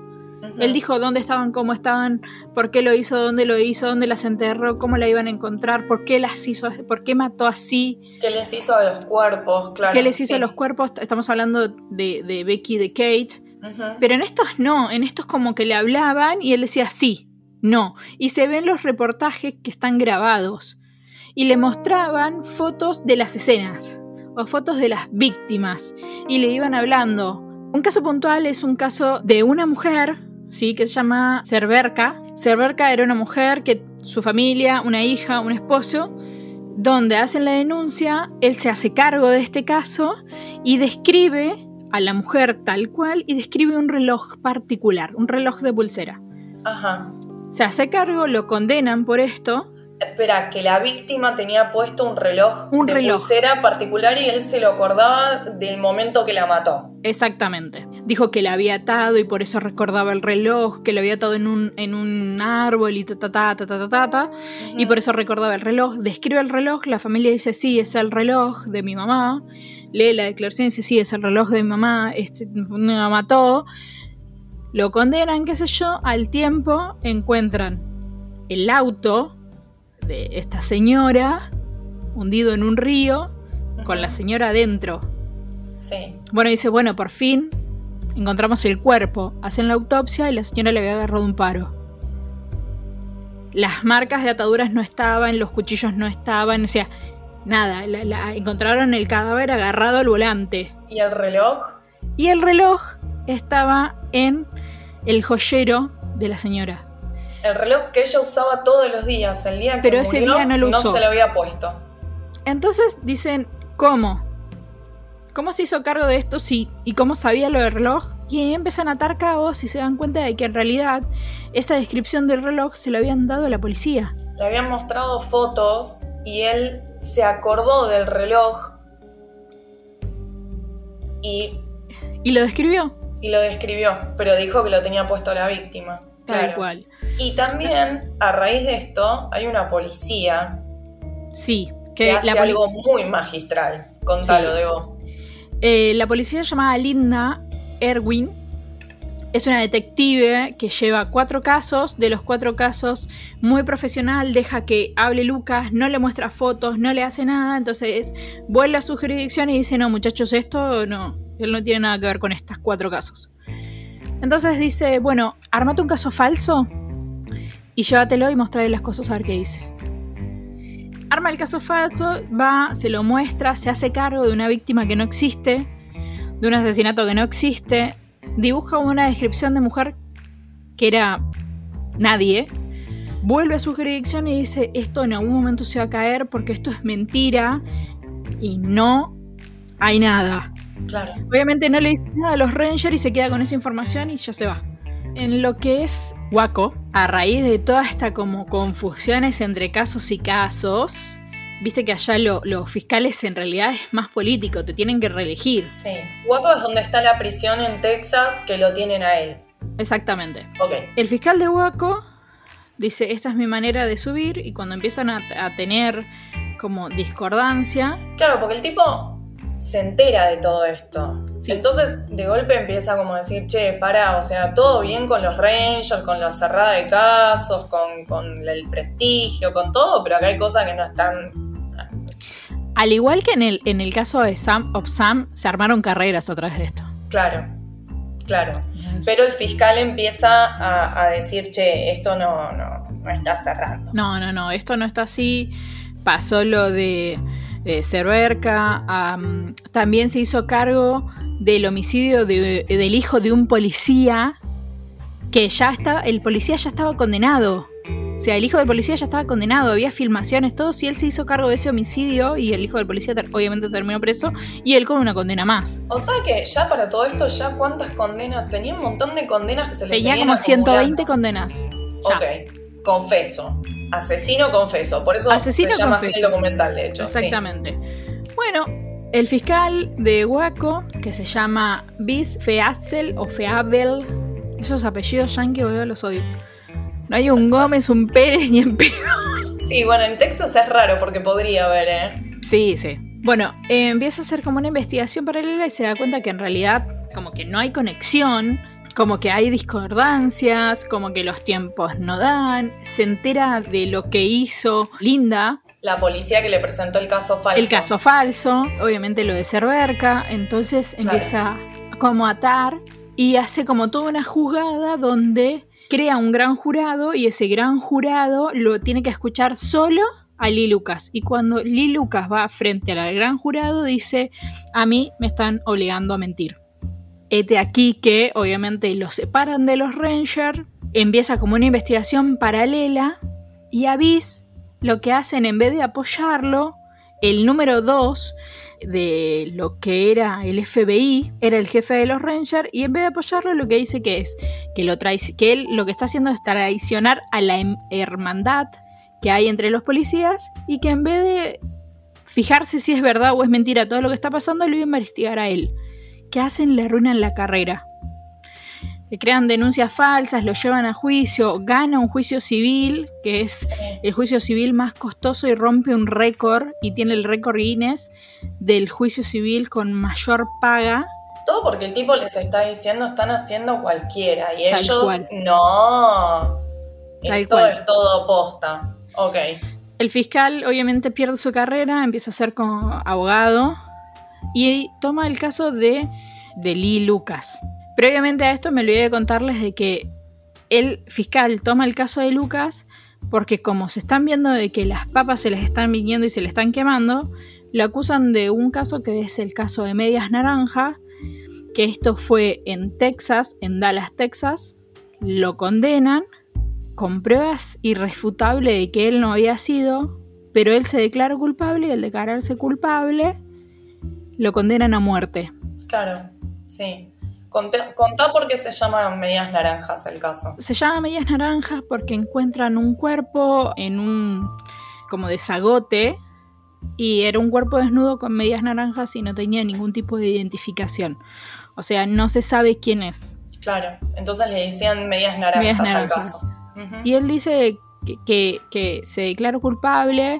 Él dijo dónde estaban, cómo estaban, por qué lo hizo, dónde lo hizo, dónde las enterró, cómo la iban a encontrar, por qué las hizo, por qué mató así. ¿Qué les hizo a los cuerpos? Claro. ¿Qué les hizo a los cuerpos? Estamos hablando de, Becky, de Kate. Pero en estos no, en estos como que le hablaban y él decía sí, no. Y se ven los reportajes que están grabados. Y le mostraban fotos de las escenas o fotos de las víctimas. Y le iban hablando. Un caso puntual es un caso de una mujer ¿sí? que se llama Cerberca. Cerberca era una mujer que su familia, una hija, un esposo, donde hacen la denuncia, él se hace cargo de este caso y describe a la mujer tal cual y describe un reloj particular, un reloj de pulsera. Ajá. Se hace cargo, lo condenan por esto Espera, que la víctima tenía puesto un reloj un de reloj. pulsera particular y él se lo acordaba del momento que la mató. Exactamente. Dijo que la había atado y por eso recordaba el reloj, que lo había atado en un, en un árbol y ta ta ta ta ta ta ta, y por eso recordaba el reloj. Describe el reloj, la familia dice sí, es el reloj de mi mamá. Lee la declaración y dice sí, es el reloj de mi mamá, este, me la mató. Lo condenan, qué sé yo, al tiempo encuentran el auto de esta señora hundido en un río con la señora adentro. Sí. Bueno, dice, bueno, por fin encontramos el cuerpo. Hacen la autopsia y la señora le había agarrado un paro. Las marcas de ataduras no estaban, los cuchillos no estaban, o sea, nada. La, la- encontraron el cadáver agarrado al volante. ¿Y el reloj? Y el reloj estaba en el joyero de la señora. El reloj que ella usaba todos los días, el día que Pero ese día no lo usó. se lo había puesto. Entonces dicen, ¿cómo? ¿Cómo se hizo cargo de esto? Sí. ¿Y cómo sabía lo del reloj? Y ahí empiezan a atar cabos y se dan cuenta de que en realidad esa descripción del reloj se lo habían dado a la policía. Le habían mostrado fotos y él se acordó del reloj y, Y lo describió. y lo describió, pero dijo que lo tenía puesto la víctima. Tal Claro. cual. Y también, a raíz de esto, hay una policía Sí. que, Que hace la, algo muy magistral. Contalo, Sí. Debo. eh, la policía llamada Linda Erwin es una detective que lleva cuatro casos. De los cuatro casos, muy profesional, deja que hable Lucas, no le muestra fotos, no le hace nada. Entonces vuelve a su jurisdicción y dice: No, muchachos, esto no. Él no tiene nada que ver con estos cuatro casos. Entonces dice: Bueno, armate un caso falso y llévatelo y mostrarle las cosas a ver qué dice. Arma el caso falso, va, se lo muestra, se hace cargo de una víctima que no existe, de un asesinato que no existe, dibuja una descripción de mujer que era nadie, vuelve a su jurisdicción y dice, esto en algún momento se va a caer porque esto es mentira y no hay nada. Claro. Obviamente no le dice nada a los Rangers y se queda con esa información y ya se va. En lo que es Waco, a raíz de toda esta como confusiones entre casos y casos, viste que allá lo- los fiscales en realidad es más político, te tienen que reelegir. Sí. Waco es donde está la prisión en Texas que lo tienen a él. Exactamente. Ok. El fiscal de Waco dice, esta es mi manera de subir y cuando empiezan a, a tener como discordancia, Claro, porque el tipo se entera de todo esto. Sí. Entonces, de golpe empieza como a decir, che, pará, o sea, todo bien con los Rangers, con la cerrada de casos, con, con el prestigio, con todo, pero acá hay cosas que no están... al igual que en el, en el caso de Sam of Sam, se armaron carreras a través de esto. Claro, claro. Pero el fiscal empieza a, a decir, che, esto no, no, no está cerrando. No, no, no, esto no está así. Pasó lo de eh, Cerverca. también se hizo cargo del homicidio de- del hijo de un policía que ya está, el policía ya estaba condenado. O sea, el hijo del policía ya estaba condenado, había filmaciones, todo, y él se hizo cargo de ese homicidio y el hijo del policía ter- obviamente terminó preso y él con una condena más. O sea que ya para todo esto, ya cuántas condenas, tenía un montón de condenas que se le Tenía como 120 acumulando. condenas. Ya. Ok, confeso. Asesino confeso. Por eso Asesino se llama así confeso. el documental, de hecho. sí. Exactamente. Bueno, el fiscal de Waco, que se llama Bis Feazel o Feabel, esos apellidos yankee, boludo, los odio. No hay un Gómez, un Pérez ni en pedo. Sí, bueno, en Texas es raro porque podría haber, ¿eh? Sí, sí. Bueno, eh, empieza a hacer como una investigación paralela y se da cuenta que en realidad como que no hay conexión, como que hay discordancias, como que los tiempos no dan, se entera de lo que hizo Linda, La policía que le presentó el caso falso. el caso falso, obviamente lo de Cerverca, entonces Claro. empieza como a atar y hace como toda una jugada donde crea un gran jurado y ese gran jurado lo tiene que escuchar solo a Lee Lucas. Y cuando Lee Lucas va frente al gran jurado dice, a mí me están obligando a mentir. Este aquí que obviamente lo separan de los Rangers, empieza como una investigación paralela y a Bis lo que hacen en vez de apoyarlo, el número 2 de lo que era el FBI era el jefe de los Rangers y en vez de apoyarlo lo que dice que es que, lo que él lo que está haciendo es traicionar a la hem- hermandad que hay entre los policías y que en vez de fijarse si es verdad o es mentira todo lo que está pasando, lo iba a investigar a él. ¿Qué hacen? Le arruinan la carrera. Le crean denuncias falsas, lo llevan a juicio, gana un juicio civil, que es el juicio civil más costoso y rompe un récord y tiene el récord Guinness del juicio civil con mayor paga. Todo porque el tipo les está diciendo están haciendo cualquiera y Tal ellos cual. no. Esto cual. es todo posta. Ok. El fiscal obviamente pierde su carrera, empieza a ser como abogado y toma el caso de, de Lee Lucas. Previamente a esto me olvidé de contarles de que el fiscal toma el caso de Lucas porque como se están viendo de que las papas se les están viniendo y se le están quemando, lo acusan de un caso que es el caso de Medias Naranja, que esto fue en Texas, en Dallas, Texas, lo condenan con pruebas irrefutables de que él no había sido, pero él se declara culpable y al declararse culpable lo condenan a muerte. Claro, sí. Contá, por qué se llama Medias Naranjas el caso. Se llama Medias Naranjas porque encuentran un cuerpo en un como desagote y era un cuerpo desnudo con medias naranjas y no tenía ningún tipo de identificación. O sea, no se sabe quién es. Claro, entonces le decían medias naranjas, al caso. Y él dice que, que se declaró culpable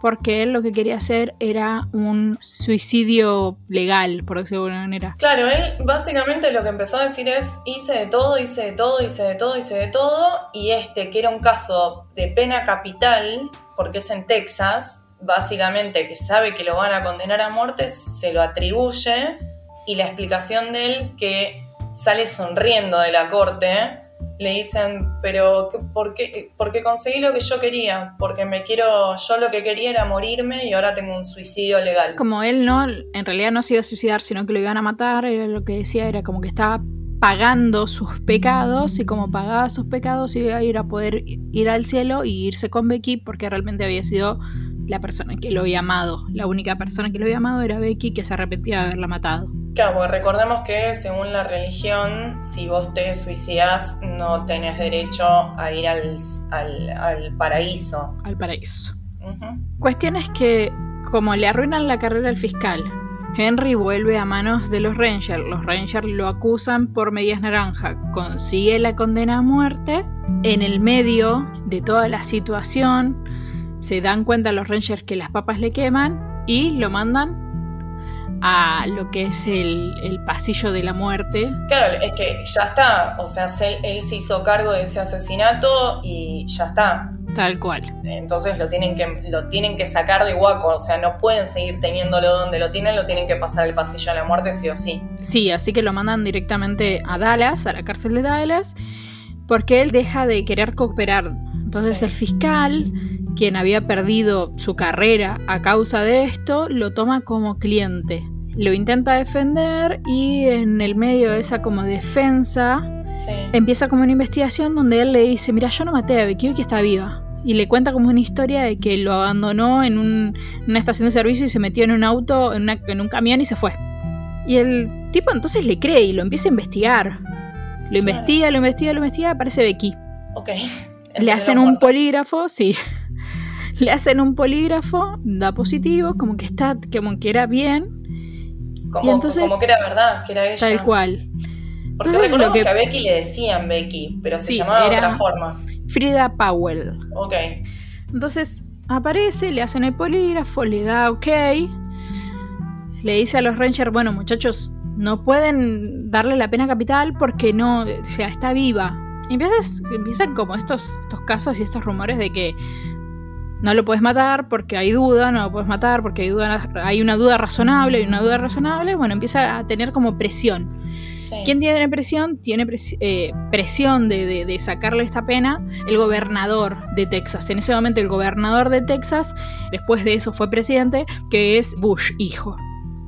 porque él lo que quería hacer era un suicidio legal, por decirlo de alguna manera. Claro, él básicamente lo que empezó a decir es, hice de todo, hice de todo, hice de todo, hice de todo, y este, que era un caso de pena capital, porque es en Texas, básicamente que sabe que lo van a condenar a muerte, se lo atribuye, y la explicación de él que sale sonriendo de la corte, le dicen, pero ¿por qué? Porque conseguí lo que yo quería, porque me quiero, yo lo que quería era morirme y ahora tengo un suicidio legal. Como él no, en realidad no se iba a suicidar, sino que lo iban a matar, era lo que decía, era como que estaba pagando sus pecados y como pagaba sus pecados iba a ir a poder ir al cielo y irse con Becky porque realmente había sido la persona que lo había amado. La única persona que lo había amado era Becky que se arrepentía de haberla matado. Claro, porque recordemos que según la religión, si vos te suicidas, no tenés derecho a ir al, paraíso. Al paraíso. Cuestión es que, como le arruinan la carrera al fiscal, Henry vuelve a manos de los Rangers. Los Rangers lo acusan por medias naranja. Consigue la condena a muerte. En el medio de toda la situación, se dan cuenta los Rangers que las papas le queman y lo mandan a lo que es el, pasillo de la muerte. Claro, es que ya está, o sea, él, se hizo cargo de ese asesinato y ya está. Tal cual. Entonces lo tienen que, lo tienen que sacar de Waco, o sea, no pueden seguir teniéndolo donde lo tienen, lo tienen que pasar el pasillo de la muerte sí o sí. Sí, así que lo mandan directamente a Dallas, a la cárcel de Dallas, porque él deja de querer cooperar. Entonces el fiscal quien había perdido su carrera a causa de esto, lo toma como cliente. Lo intenta defender y en el medio de esa como defensa empieza como una investigación donde él le dice, mira, yo no maté a Becky, que está viva. Y le cuenta como una historia de que lo abandonó en una estación de servicio y se metió en un auto, en, en un camión y se fue. Y el tipo entonces le cree y lo empieza a investigar. Lo investiga, lo investiga, lo investiga, aparece Becky. Ok. Le hacen un polígrafo, sí. [LAUGHS] Le hacen un polígrafo, da positivo, como que está, como que era bien. Como, entonces, como que era verdad, que era ella. Tal cual. Porque entonces, lo que, a Becky le decían Becky, pero se llamaba de otra forma. Frida Powell. Ok. Entonces aparece, le hacen el polígrafo, le da ok. Le dice a los Rangers, bueno muchachos, no pueden darle la pena capital porque no, o sea, está viva. Y empiezan como estos, estos casos y estos rumores de que no lo puedes matar porque hay duda, no lo puedes matar porque hay, duda, hay una duda razonable, hay una duda razonable, bueno, empieza a tener como presión. ¿Quién tiene presión? Tiene eh, presión de, sacarle esta pena el gobernador de Texas. En ese momento el gobernador de Texas, después de eso fue presidente, que es Bush, hijo.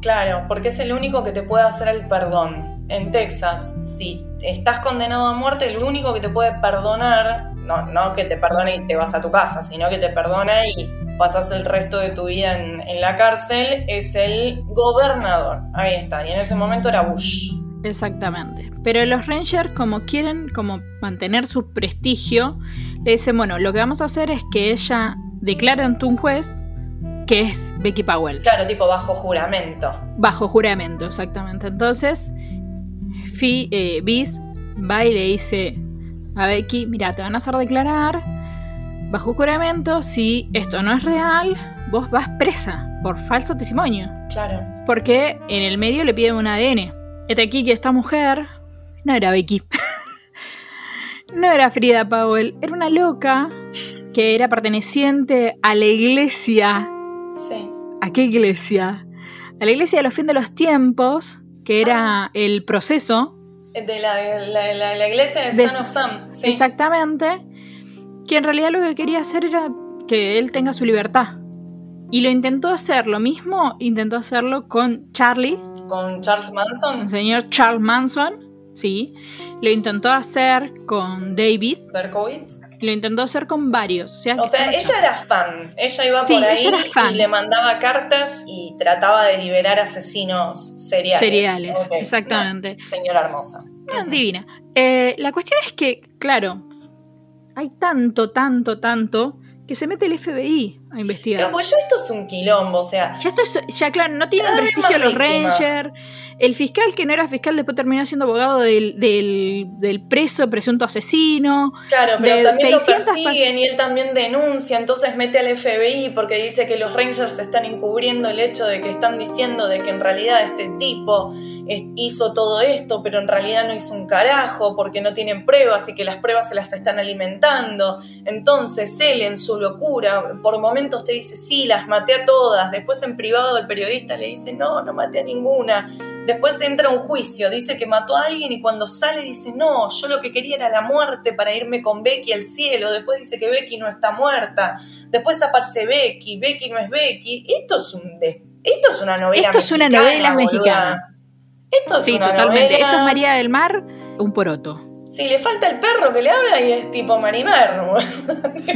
Claro, porque es el único que te puede hacer el perdón. En Texas, si estás condenado a muerte, el único que te puede perdonar no, que te perdone y te vas a tu casa, sino que te perdona y pasas el resto de tu vida en, la cárcel, es el gobernador. Ahí está, y en ese momento era Bush. Exactamente. Pero los Rangers, como quieren como mantener su prestigio, le dicen, bueno, lo que vamos a hacer es que ella declare ante un juez que es Becky Powell. Claro, tipo bajo juramento. Bajo juramento, exactamente. Entonces, Fi, eh, va y le dice, a Becky, mira, te van a hacer declarar bajo juramento si esto no es real, vos vas presa por falso testimonio. Claro. Porque en el medio le piden un ADN. Este aquí que esta mujer no era Becky. [LAUGHS] no era Frida Powell, era una loca que era perteneciente a la iglesia. Sí. ¿A qué iglesia? a la iglesia de los fin de los tiempos, que era el proceso. De la, la- la- la iglesia de, Son of Sam. Sí. Exactamente. Que en realidad lo que quería hacer era que él tenga su libertad. Y lo intentó hacer, lo mismo intentó hacerlo con Charlie, Con Charles Manson, el señor Charles Manson, sí. Lo intentó hacer con David, Berkowitz. Lo intentó hacer con varios. O sea, O ella era fan. Ella iba Sí, por ahí ella era fan. y le mandaba cartas y trataba de liberar asesinos seriales. Cereales, Ok, exactamente. no, señora hermosa. Ah, divina. Eh, la cuestión es que, claro, hay tanto, tanto, tanto que se mete el FBI a investigar. Pero pues ya esto es un quilombo, o sea, Ya esto es, ya claro, no tienen prestigio los. Rangers. El fiscal que no era fiscal después terminó siendo abogado del, del, del preso, presunto asesino. claro, pero de también lo 600 persiguen y él también denuncia, entonces mete al FBI porque dice que los Rangers están encubriendo el hecho de que están diciendo de que en realidad este tipo hizo todo esto, pero en realidad no hizo un carajo porque no tienen pruebas y que las pruebas se las están alimentando. Entonces él en su locura, por momentos te dice, sí, las maté a todas, después en privado el periodista le dice, no, no maté a ninguna. Después entra a un juicio, dice que mató a alguien y cuando sale dice, no, yo lo que quería era la muerte para irme con Becky al cielo. Después dice que Becky no está muerta. Después aparece Becky, Becky no es Becky. Esto es un de- esto es una novela Esto es una mexicana, novela boluda. mexicana. Esto es Sí, una totalmente. novela. Esto es María del Mar, un poroto. Sí, le falta el perro que le habla y es tipo Marimer. [LAUGHS]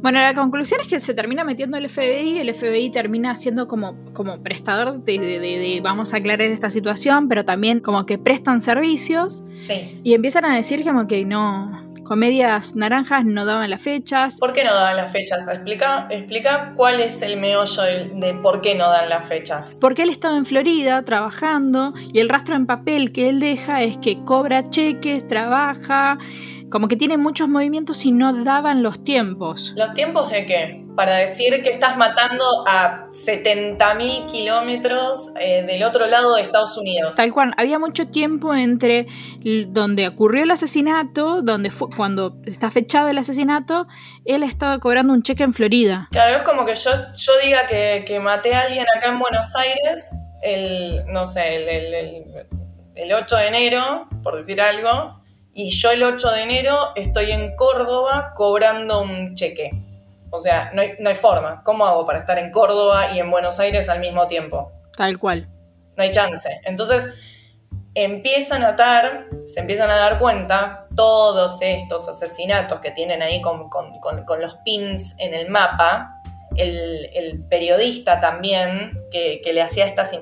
bueno, la conclusión es que se termina metiendo el FBI, el FBI termina siendo como, como prestador de, de- de- de vamos a aclarar esta situación, pero también como que prestan servicios sí. y empiezan a decir como que no, comedias naranjas no daban las fechas. ¿Por qué no dan las fechas? Explica, explica cuál es el meollo de por qué no dan las fechas. Porque él estaba en Florida trabajando y el rastro en papel que él deja es que cobra cheques, trabaja, como que tiene muchos movimientos y no daban los tiempos. ¿Los tiempos de qué? Para decir que estás matando a 70.000 kilómetros eh, del otro lado de Estados Unidos. Tal cual, había mucho tiempo entre donde ocurrió el asesinato, donde fue cuando está fechado el asesinato, él estaba cobrando un cheque en Florida. Claro, es como que yo, yo diga que, que maté a alguien acá en Buenos Aires el, no sé, el, el- el- el 8 de enero, por decir algo, y yo el 8 de enero estoy en Córdoba cobrando un cheque. O sea, no hay, no hay forma. ¿Cómo hago para estar en Córdoba y en Buenos Aires al mismo tiempo? Tal cual. no hay chance. Entonces empiezan a atar, se empiezan a dar cuenta todos estos asesinatos que tienen ahí con, con- con- con los pins en el mapa. El, el periodista también que, que le hacía estas...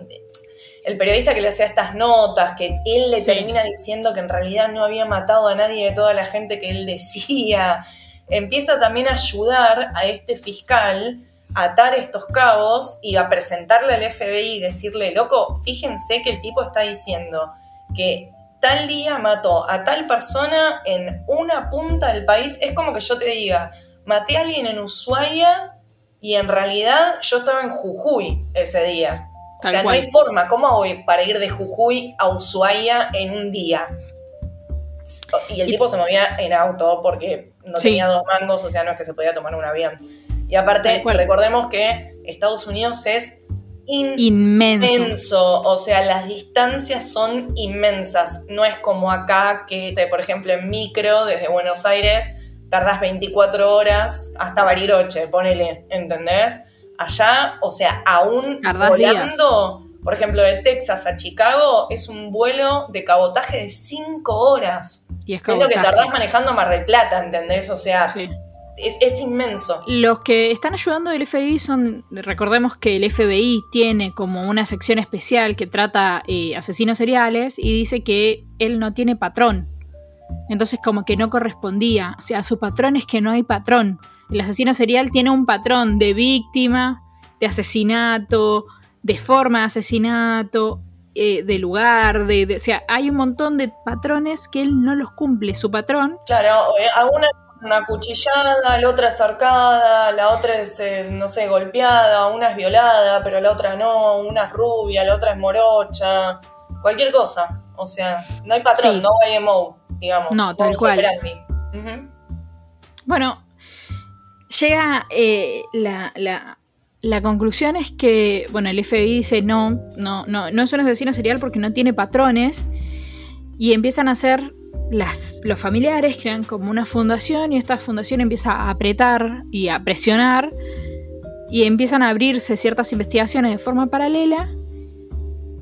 El periodista que le hacía estas notas, que él le Sí. termina diciendo que en realidad no había matado a nadie de toda la gente que él decía, empieza también a ayudar a este fiscal a atar estos cabos y a presentarle al FBI y decirle, loco, fíjense que el tipo está diciendo que tal día mató a tal persona en una punta del país. Es como que yo te diga, maté a alguien en Ushuaia y en realidad yo estaba en Jujuy ese día. O sea, cual. no hay forma. ¿Cómo voy para ir de Jujuy a Ushuaia en un día? Y el Y- tipo se movía en auto porque no Sí. tenía dos mangos, o sea, no es que se podía tomar un avión. Y aparte, recordemos que Estados Unidos es Inmenso. inmenso, o sea, las distancias son inmensas. No es como acá que, por ejemplo, en micro desde Buenos Aires tardás 24 horas hasta Bariloche, ponele, ¿entendés? Allá, o sea, aún Tardás volando, por ejemplo, de Texas a Chicago, es un vuelo de cabotaje de 5 horas. Y es Es lo que tardás manejando Mar del Plata, ¿entendés? O sea, Sí. es, es inmenso. Los que están ayudando del FBI son, recordemos que el FBI tiene como una sección especial que trata eh, asesinos seriales y dice que él no tiene patrón. Entonces como que no correspondía. O sea, su patrón es que no hay patrón. El asesino serial tiene un patrón de víctima, de asesinato, de forma de asesinato, eh, de lugar, de, de- o sea, hay un montón de patrones que él no los cumple. Su patrón Claro, eh, a una es una cuchillada, la otra es arcada, la otra es, eh, no sé, golpeada, una es violada, pero la otra no, una es rubia, la otra es morocha, cualquier cosa. O sea, no hay patrón, Sí. no hay MO, digamos. No, tal cual. Bueno, llega eh, la, la- La conclusión es que, bueno, el FBI dice no, no, no, no es un asesino serial porque no tiene patrones y empiezan a hacer las, los familiares crean como una fundación y esta fundación empieza a apretar y a presionar y empiezan a abrirse ciertas investigaciones de forma paralela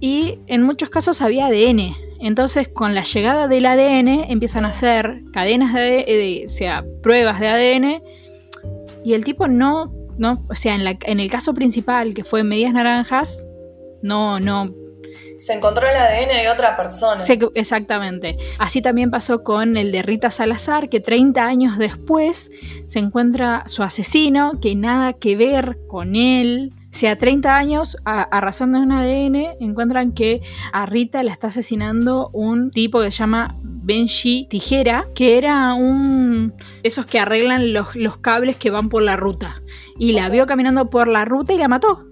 y en muchos casos había ADN. Entonces con la llegada del ADN empiezan a hacer cadenas de, o sea, pruebas de ADN y el tipo no, no o sea, en, la, en el caso principal que fue Medias Naranjas, no, no se encontró el ADN de otra persona. exactamente. Así también pasó con el de Rita Salazar, que 30 años después se encuentra su asesino, que nada que ver con él. O sea, 30 años, a, a, razón de un ADN, encuentran que a Rita la está asesinando un tipo que se llama Benji Tijera, que era un... esos que arreglan los, los cables que van por la ruta. Y la vio caminando por la ruta y la mató.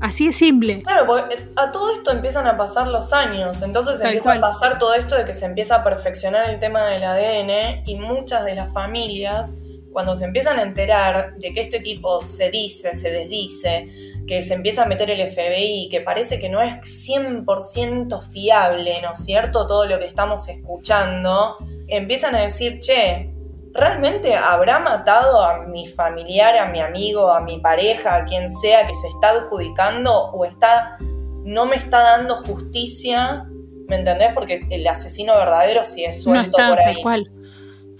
Así de simple. Claro, porque eh, a todo esto empiezan a pasar los años, entonces empieza a pasar todo esto de que se empieza a perfeccionar el tema del ADN y muchas de las familias, cuando se empiezan a enterar de que este tipo se dice, se desdice, que se empieza a meter el FBI, que parece que no es 100% fiable, ¿no es cierto? Todo lo que estamos escuchando, empiezan a decir, che, ¿realmente habrá matado a mi familiar, a mi amigo, a mi pareja, a quien sea que se está adjudicando o está no me está dando justicia? ¿Me entendés? Porque el asesino verdadero sí es suelto por ahí. Tal cual.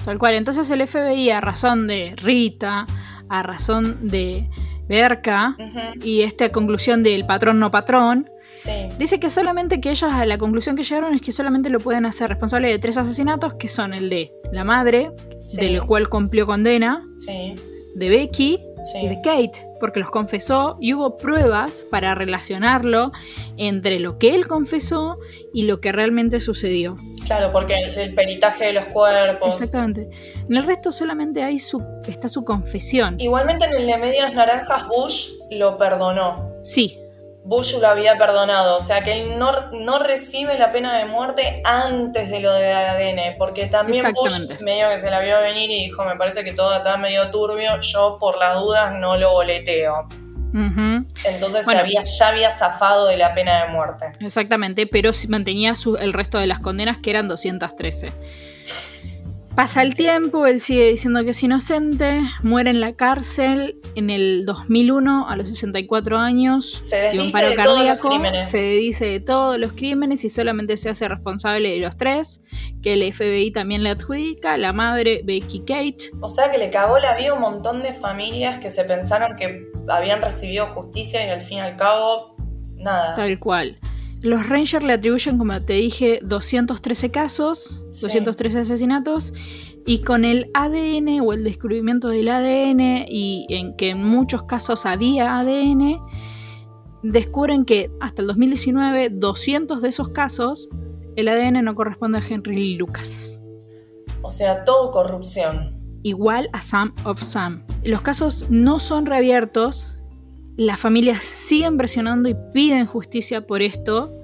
Tal cual. Entonces el FBI, a razón de Rita, a razón de Berka, y esta conclusión del patrón no patrón, Dice que solamente que ellos a la conclusión que llegaron es que solamente lo pueden hacer responsable de tres asesinatos, que son el de la madre, del cual cumplió condena, de Becky y de Kate, porque los confesó y hubo pruebas para relacionarlo entre lo que él confesó y lo que realmente sucedió. Claro, porque el, peritaje de los cuerpos. Exactamente. En el resto solamente hay su, está su confesión. Igualmente en el de Medias Naranjas Bush lo perdonó. Sí, Bush lo había perdonado, o sea que él no, no, recibe la pena de muerte antes de lo de ADN, porque también Bush medio que se la vio venir y dijo, me parece que todo está medio turbio, yo por las dudas no lo boleteo. Entonces había, ya había zafado de la pena de muerte. Exactamente, pero mantenía el resto de las condenas que eran 213. Pasa el tiempo, él sigue diciendo que es inocente, muere en la cárcel en el 2001 a los 64 años. Se desdice de todos los crímenes. Se dice de todos los crímenes y solamente se hace responsable de los tres, que el FBI también le adjudica, la madre Becky Kate. O sea que le cagó la vida a un montón de familias que se pensaron que habían recibido justicia y al fin y al cabo, nada. Tal cual. Los Rangers le atribuyen, como te dije, 213 casos, 213 asesinatos, y con el ADN o el descubrimiento del ADN, y en que en muchos casos había ADN, descubren que hasta el 2019, 200 de esos casos, el ADN no corresponde a Henry Lucas. O sea, todo corrupción. Igual a Sam of Sam. Los casos no son reabiertos, las familias siguen presionando y piden justicia por esto.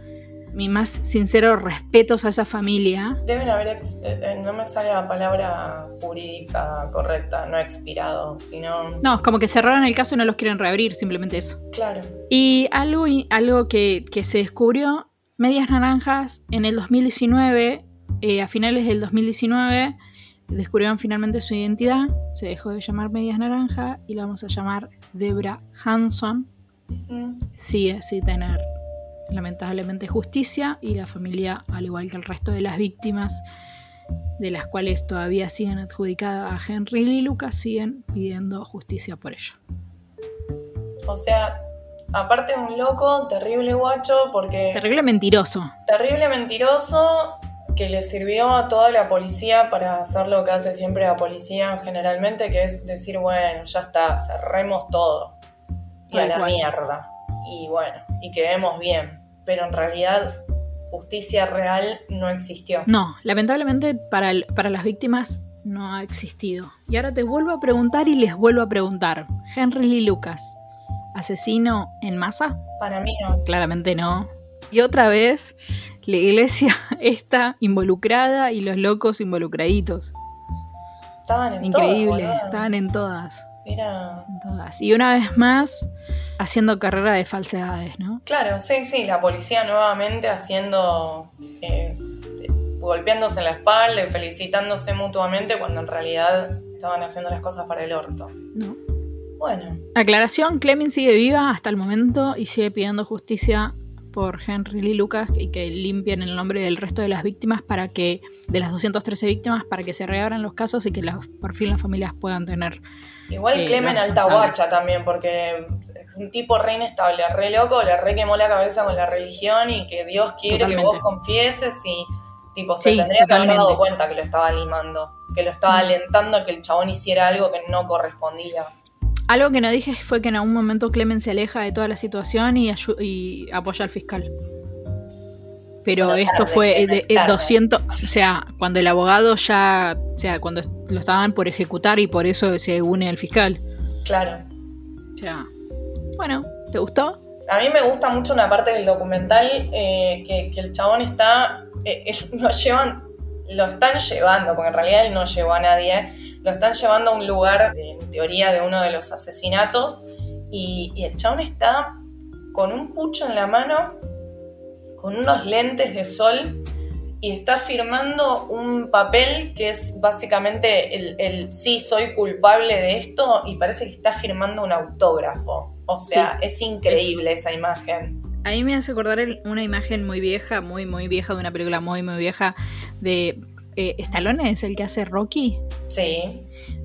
Mi más sincero respetos a esa familia. Deben haber, eh, eh, no me sale la palabra jurídica correcta, no expirado, sino... No, es como que cerraron el caso y no los quieren reabrir, simplemente eso. Claro. Y algo, algo que, se descubrió, Medias Naranjas, en el 2019, eh, a finales del 2019, descubrieron finalmente su identidad, se dejó de llamar Medias Naranja y la vamos a llamar Debra Hanson. Sigue sin tener lamentablemente justicia y la familia, al igual que el resto de las víctimas, de las cuales todavía siguen adjudicadas a Henry Lee Lucas, siguen pidiendo justicia por ello. O sea, aparte de un loco, terrible guacho, porque... Terrible mentiroso. Terrible mentiroso que le sirvió a toda la policía para hacer lo que hace siempre la policía generalmente, que es decir, bueno, ya está, cerremos todo. Y a la mierda. Y bueno, y quedemos bien. Pero en realidad justicia real no existió. No, lamentablemente para, para las víctimas no ha existido. Y ahora te vuelvo a preguntar y les vuelvo a preguntar. Henry Lee Lucas, ¿asesino en masa? Para mí no. Claramente no. Y otra vez, la iglesia [LAUGHS] está involucrada y los locos involucraditos. Estaban en Increíble, todas, estaban en todas. Era... Todas. Y una vez más, haciendo carrera de falsedades, ¿no? Claro, sí, sí, la policía nuevamente haciendo... eh, golpeándose en la espalda y felicitándose mutuamente cuando en realidad estaban haciendo las cosas para el orto. ¿No? Bueno, Aclaración, Clemen sigue viva hasta el momento y sigue pidiendo justicia por Henry Lee Lucas y que limpien el nombre del resto de las víctimas para que, de las 213 víctimas, para que se reabran los casos y que las- por fin las familias puedan tener. igual Eh, Clemen los alta responsables. guacha también, porque un tipo re inestable, re loco, le re quemó la cabeza con la religión y que Dios quiere que vos confieses y tipo se Sí, tendría que haber dado cuenta que lo estaba limando, que lo estaba alentando a que el chabón hiciera algo que no correspondía. Algo que no dije fue que en algún momento Clemen se aleja de toda la situación y, y apoya al fiscal. Pero esto tarde, fue de, eh, tarde. 200, o sea, cuando el abogado ya, o sea, cuando lo estaban por ejecutar y por eso se une al fiscal. Claro. O sea, bueno, ¿te gustó? A mí me gusta mucho una parte del documental eh, que, que el chabón está. eh, [LAUGHS] es- llevan. Lo están llevando, porque en realidad él no llevó a nadie. Lo están llevando a un lugar, en teoría, de uno de los asesinatos. Y, y el chabón está con un pucho en la mano, con unos lentes de sol. Y está firmando un papel que es básicamente el, el sí soy culpable de esto. Y parece que está firmando un autógrafo. O sea, es increíble esa imagen. A mí me hace acordar el- una imagen muy vieja, muy, muy vieja, de una película muy, muy vieja de... Eh, ¿Stallone es el que hace Rocky? Sí,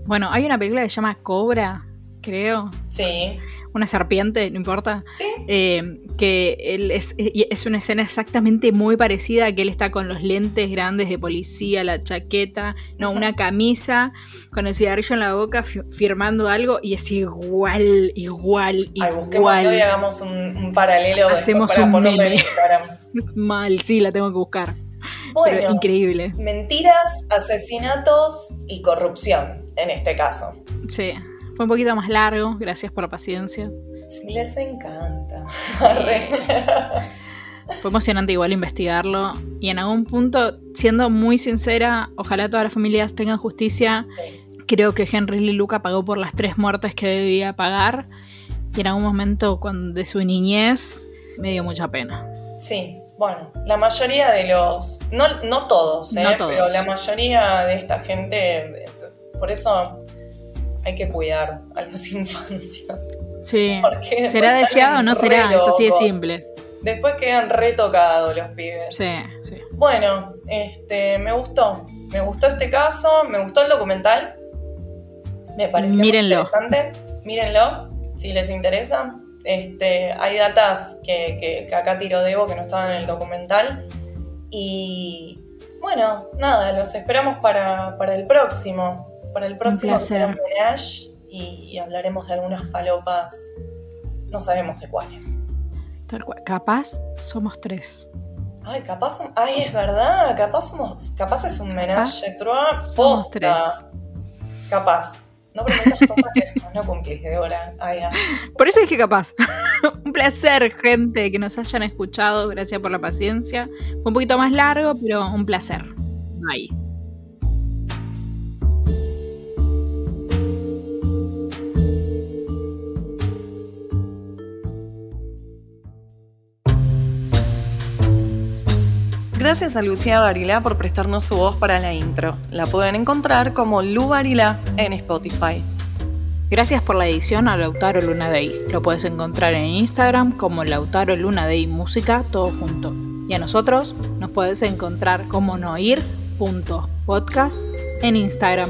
Bueno, hay una película que se llama Cobra, creo. sí, Una serpiente, no importa. sí. Eh, que él es, es una escena exactamente muy parecida, que él está con los lentes grandes de policía, la chaqueta, no, una camisa, con el cigarrillo en la boca, fi- firmando algo, y es igual, igual, Ay, busquémoslo y igual. hagamos un, un paralelo Hacemos para un en meme. Instagram. [LAUGHS] Es mal, sí, la tengo que buscar. Pero Bueno, increíble. mentiras, asesinatos y corrupción en este caso. Sí. Fue un poquito más largo, gracias por la paciencia. Sí, les encanta. [LAUGHS] Fue emocionante igual investigarlo. Y en algún punto, siendo muy sincera, ojalá todas las familias tengan justicia. Sí. Creo que Henry Lee Luca pagó por las tres muertes que debía pagar. Y en algún momento cuando, de su niñez me dio mucha pena. Sí, bueno, la mayoría de los, no, no todos, ¿eh? No todos. pero la mayoría de esta gente, eh, por eso hay que cuidar a las [LAUGHS] infancias. Sí. Porque ¿Será después deseado o no será? Es así de simple. Después quedan retocados los pibes. Sí, sí. Bueno, este, me gustó. Me gustó este caso, me gustó el documental. Me pareció Mírenlo. interesante. Mírenlo, si les interesa. Este, hay datas que, que- que acá tiro Debo que no estaban en el documental. Y bueno, nada, los esperamos para, para el próximo. Para el próximo homenaje y, y hablaremos de algunas falopas. No sabemos de cuáles. Tal cual. Capaz somos tres. Ay, capaz, ay, es verdad, capaz somos, capaz es un menage a trois Somos tres. Capaz. No prometas cosas que no cumplís, Débora. Por eso dije capaz. [LAUGHS] un placer, gente, que nos hayan escuchado. Gracias por la paciencia. Fue un poquito más largo, pero un placer. Bye. Gracias a Lucía Barilá por prestarnos su voz para la intro. La pueden encontrar como Lu Barilá en Spotify. Gracias por la edición a Lautaro Luna Day. Lo puedes encontrar en Instagram como Lautaro Luna Day Música, todo junto. Y a nosotros nos puedes encontrar como noir.podcast en Instagram.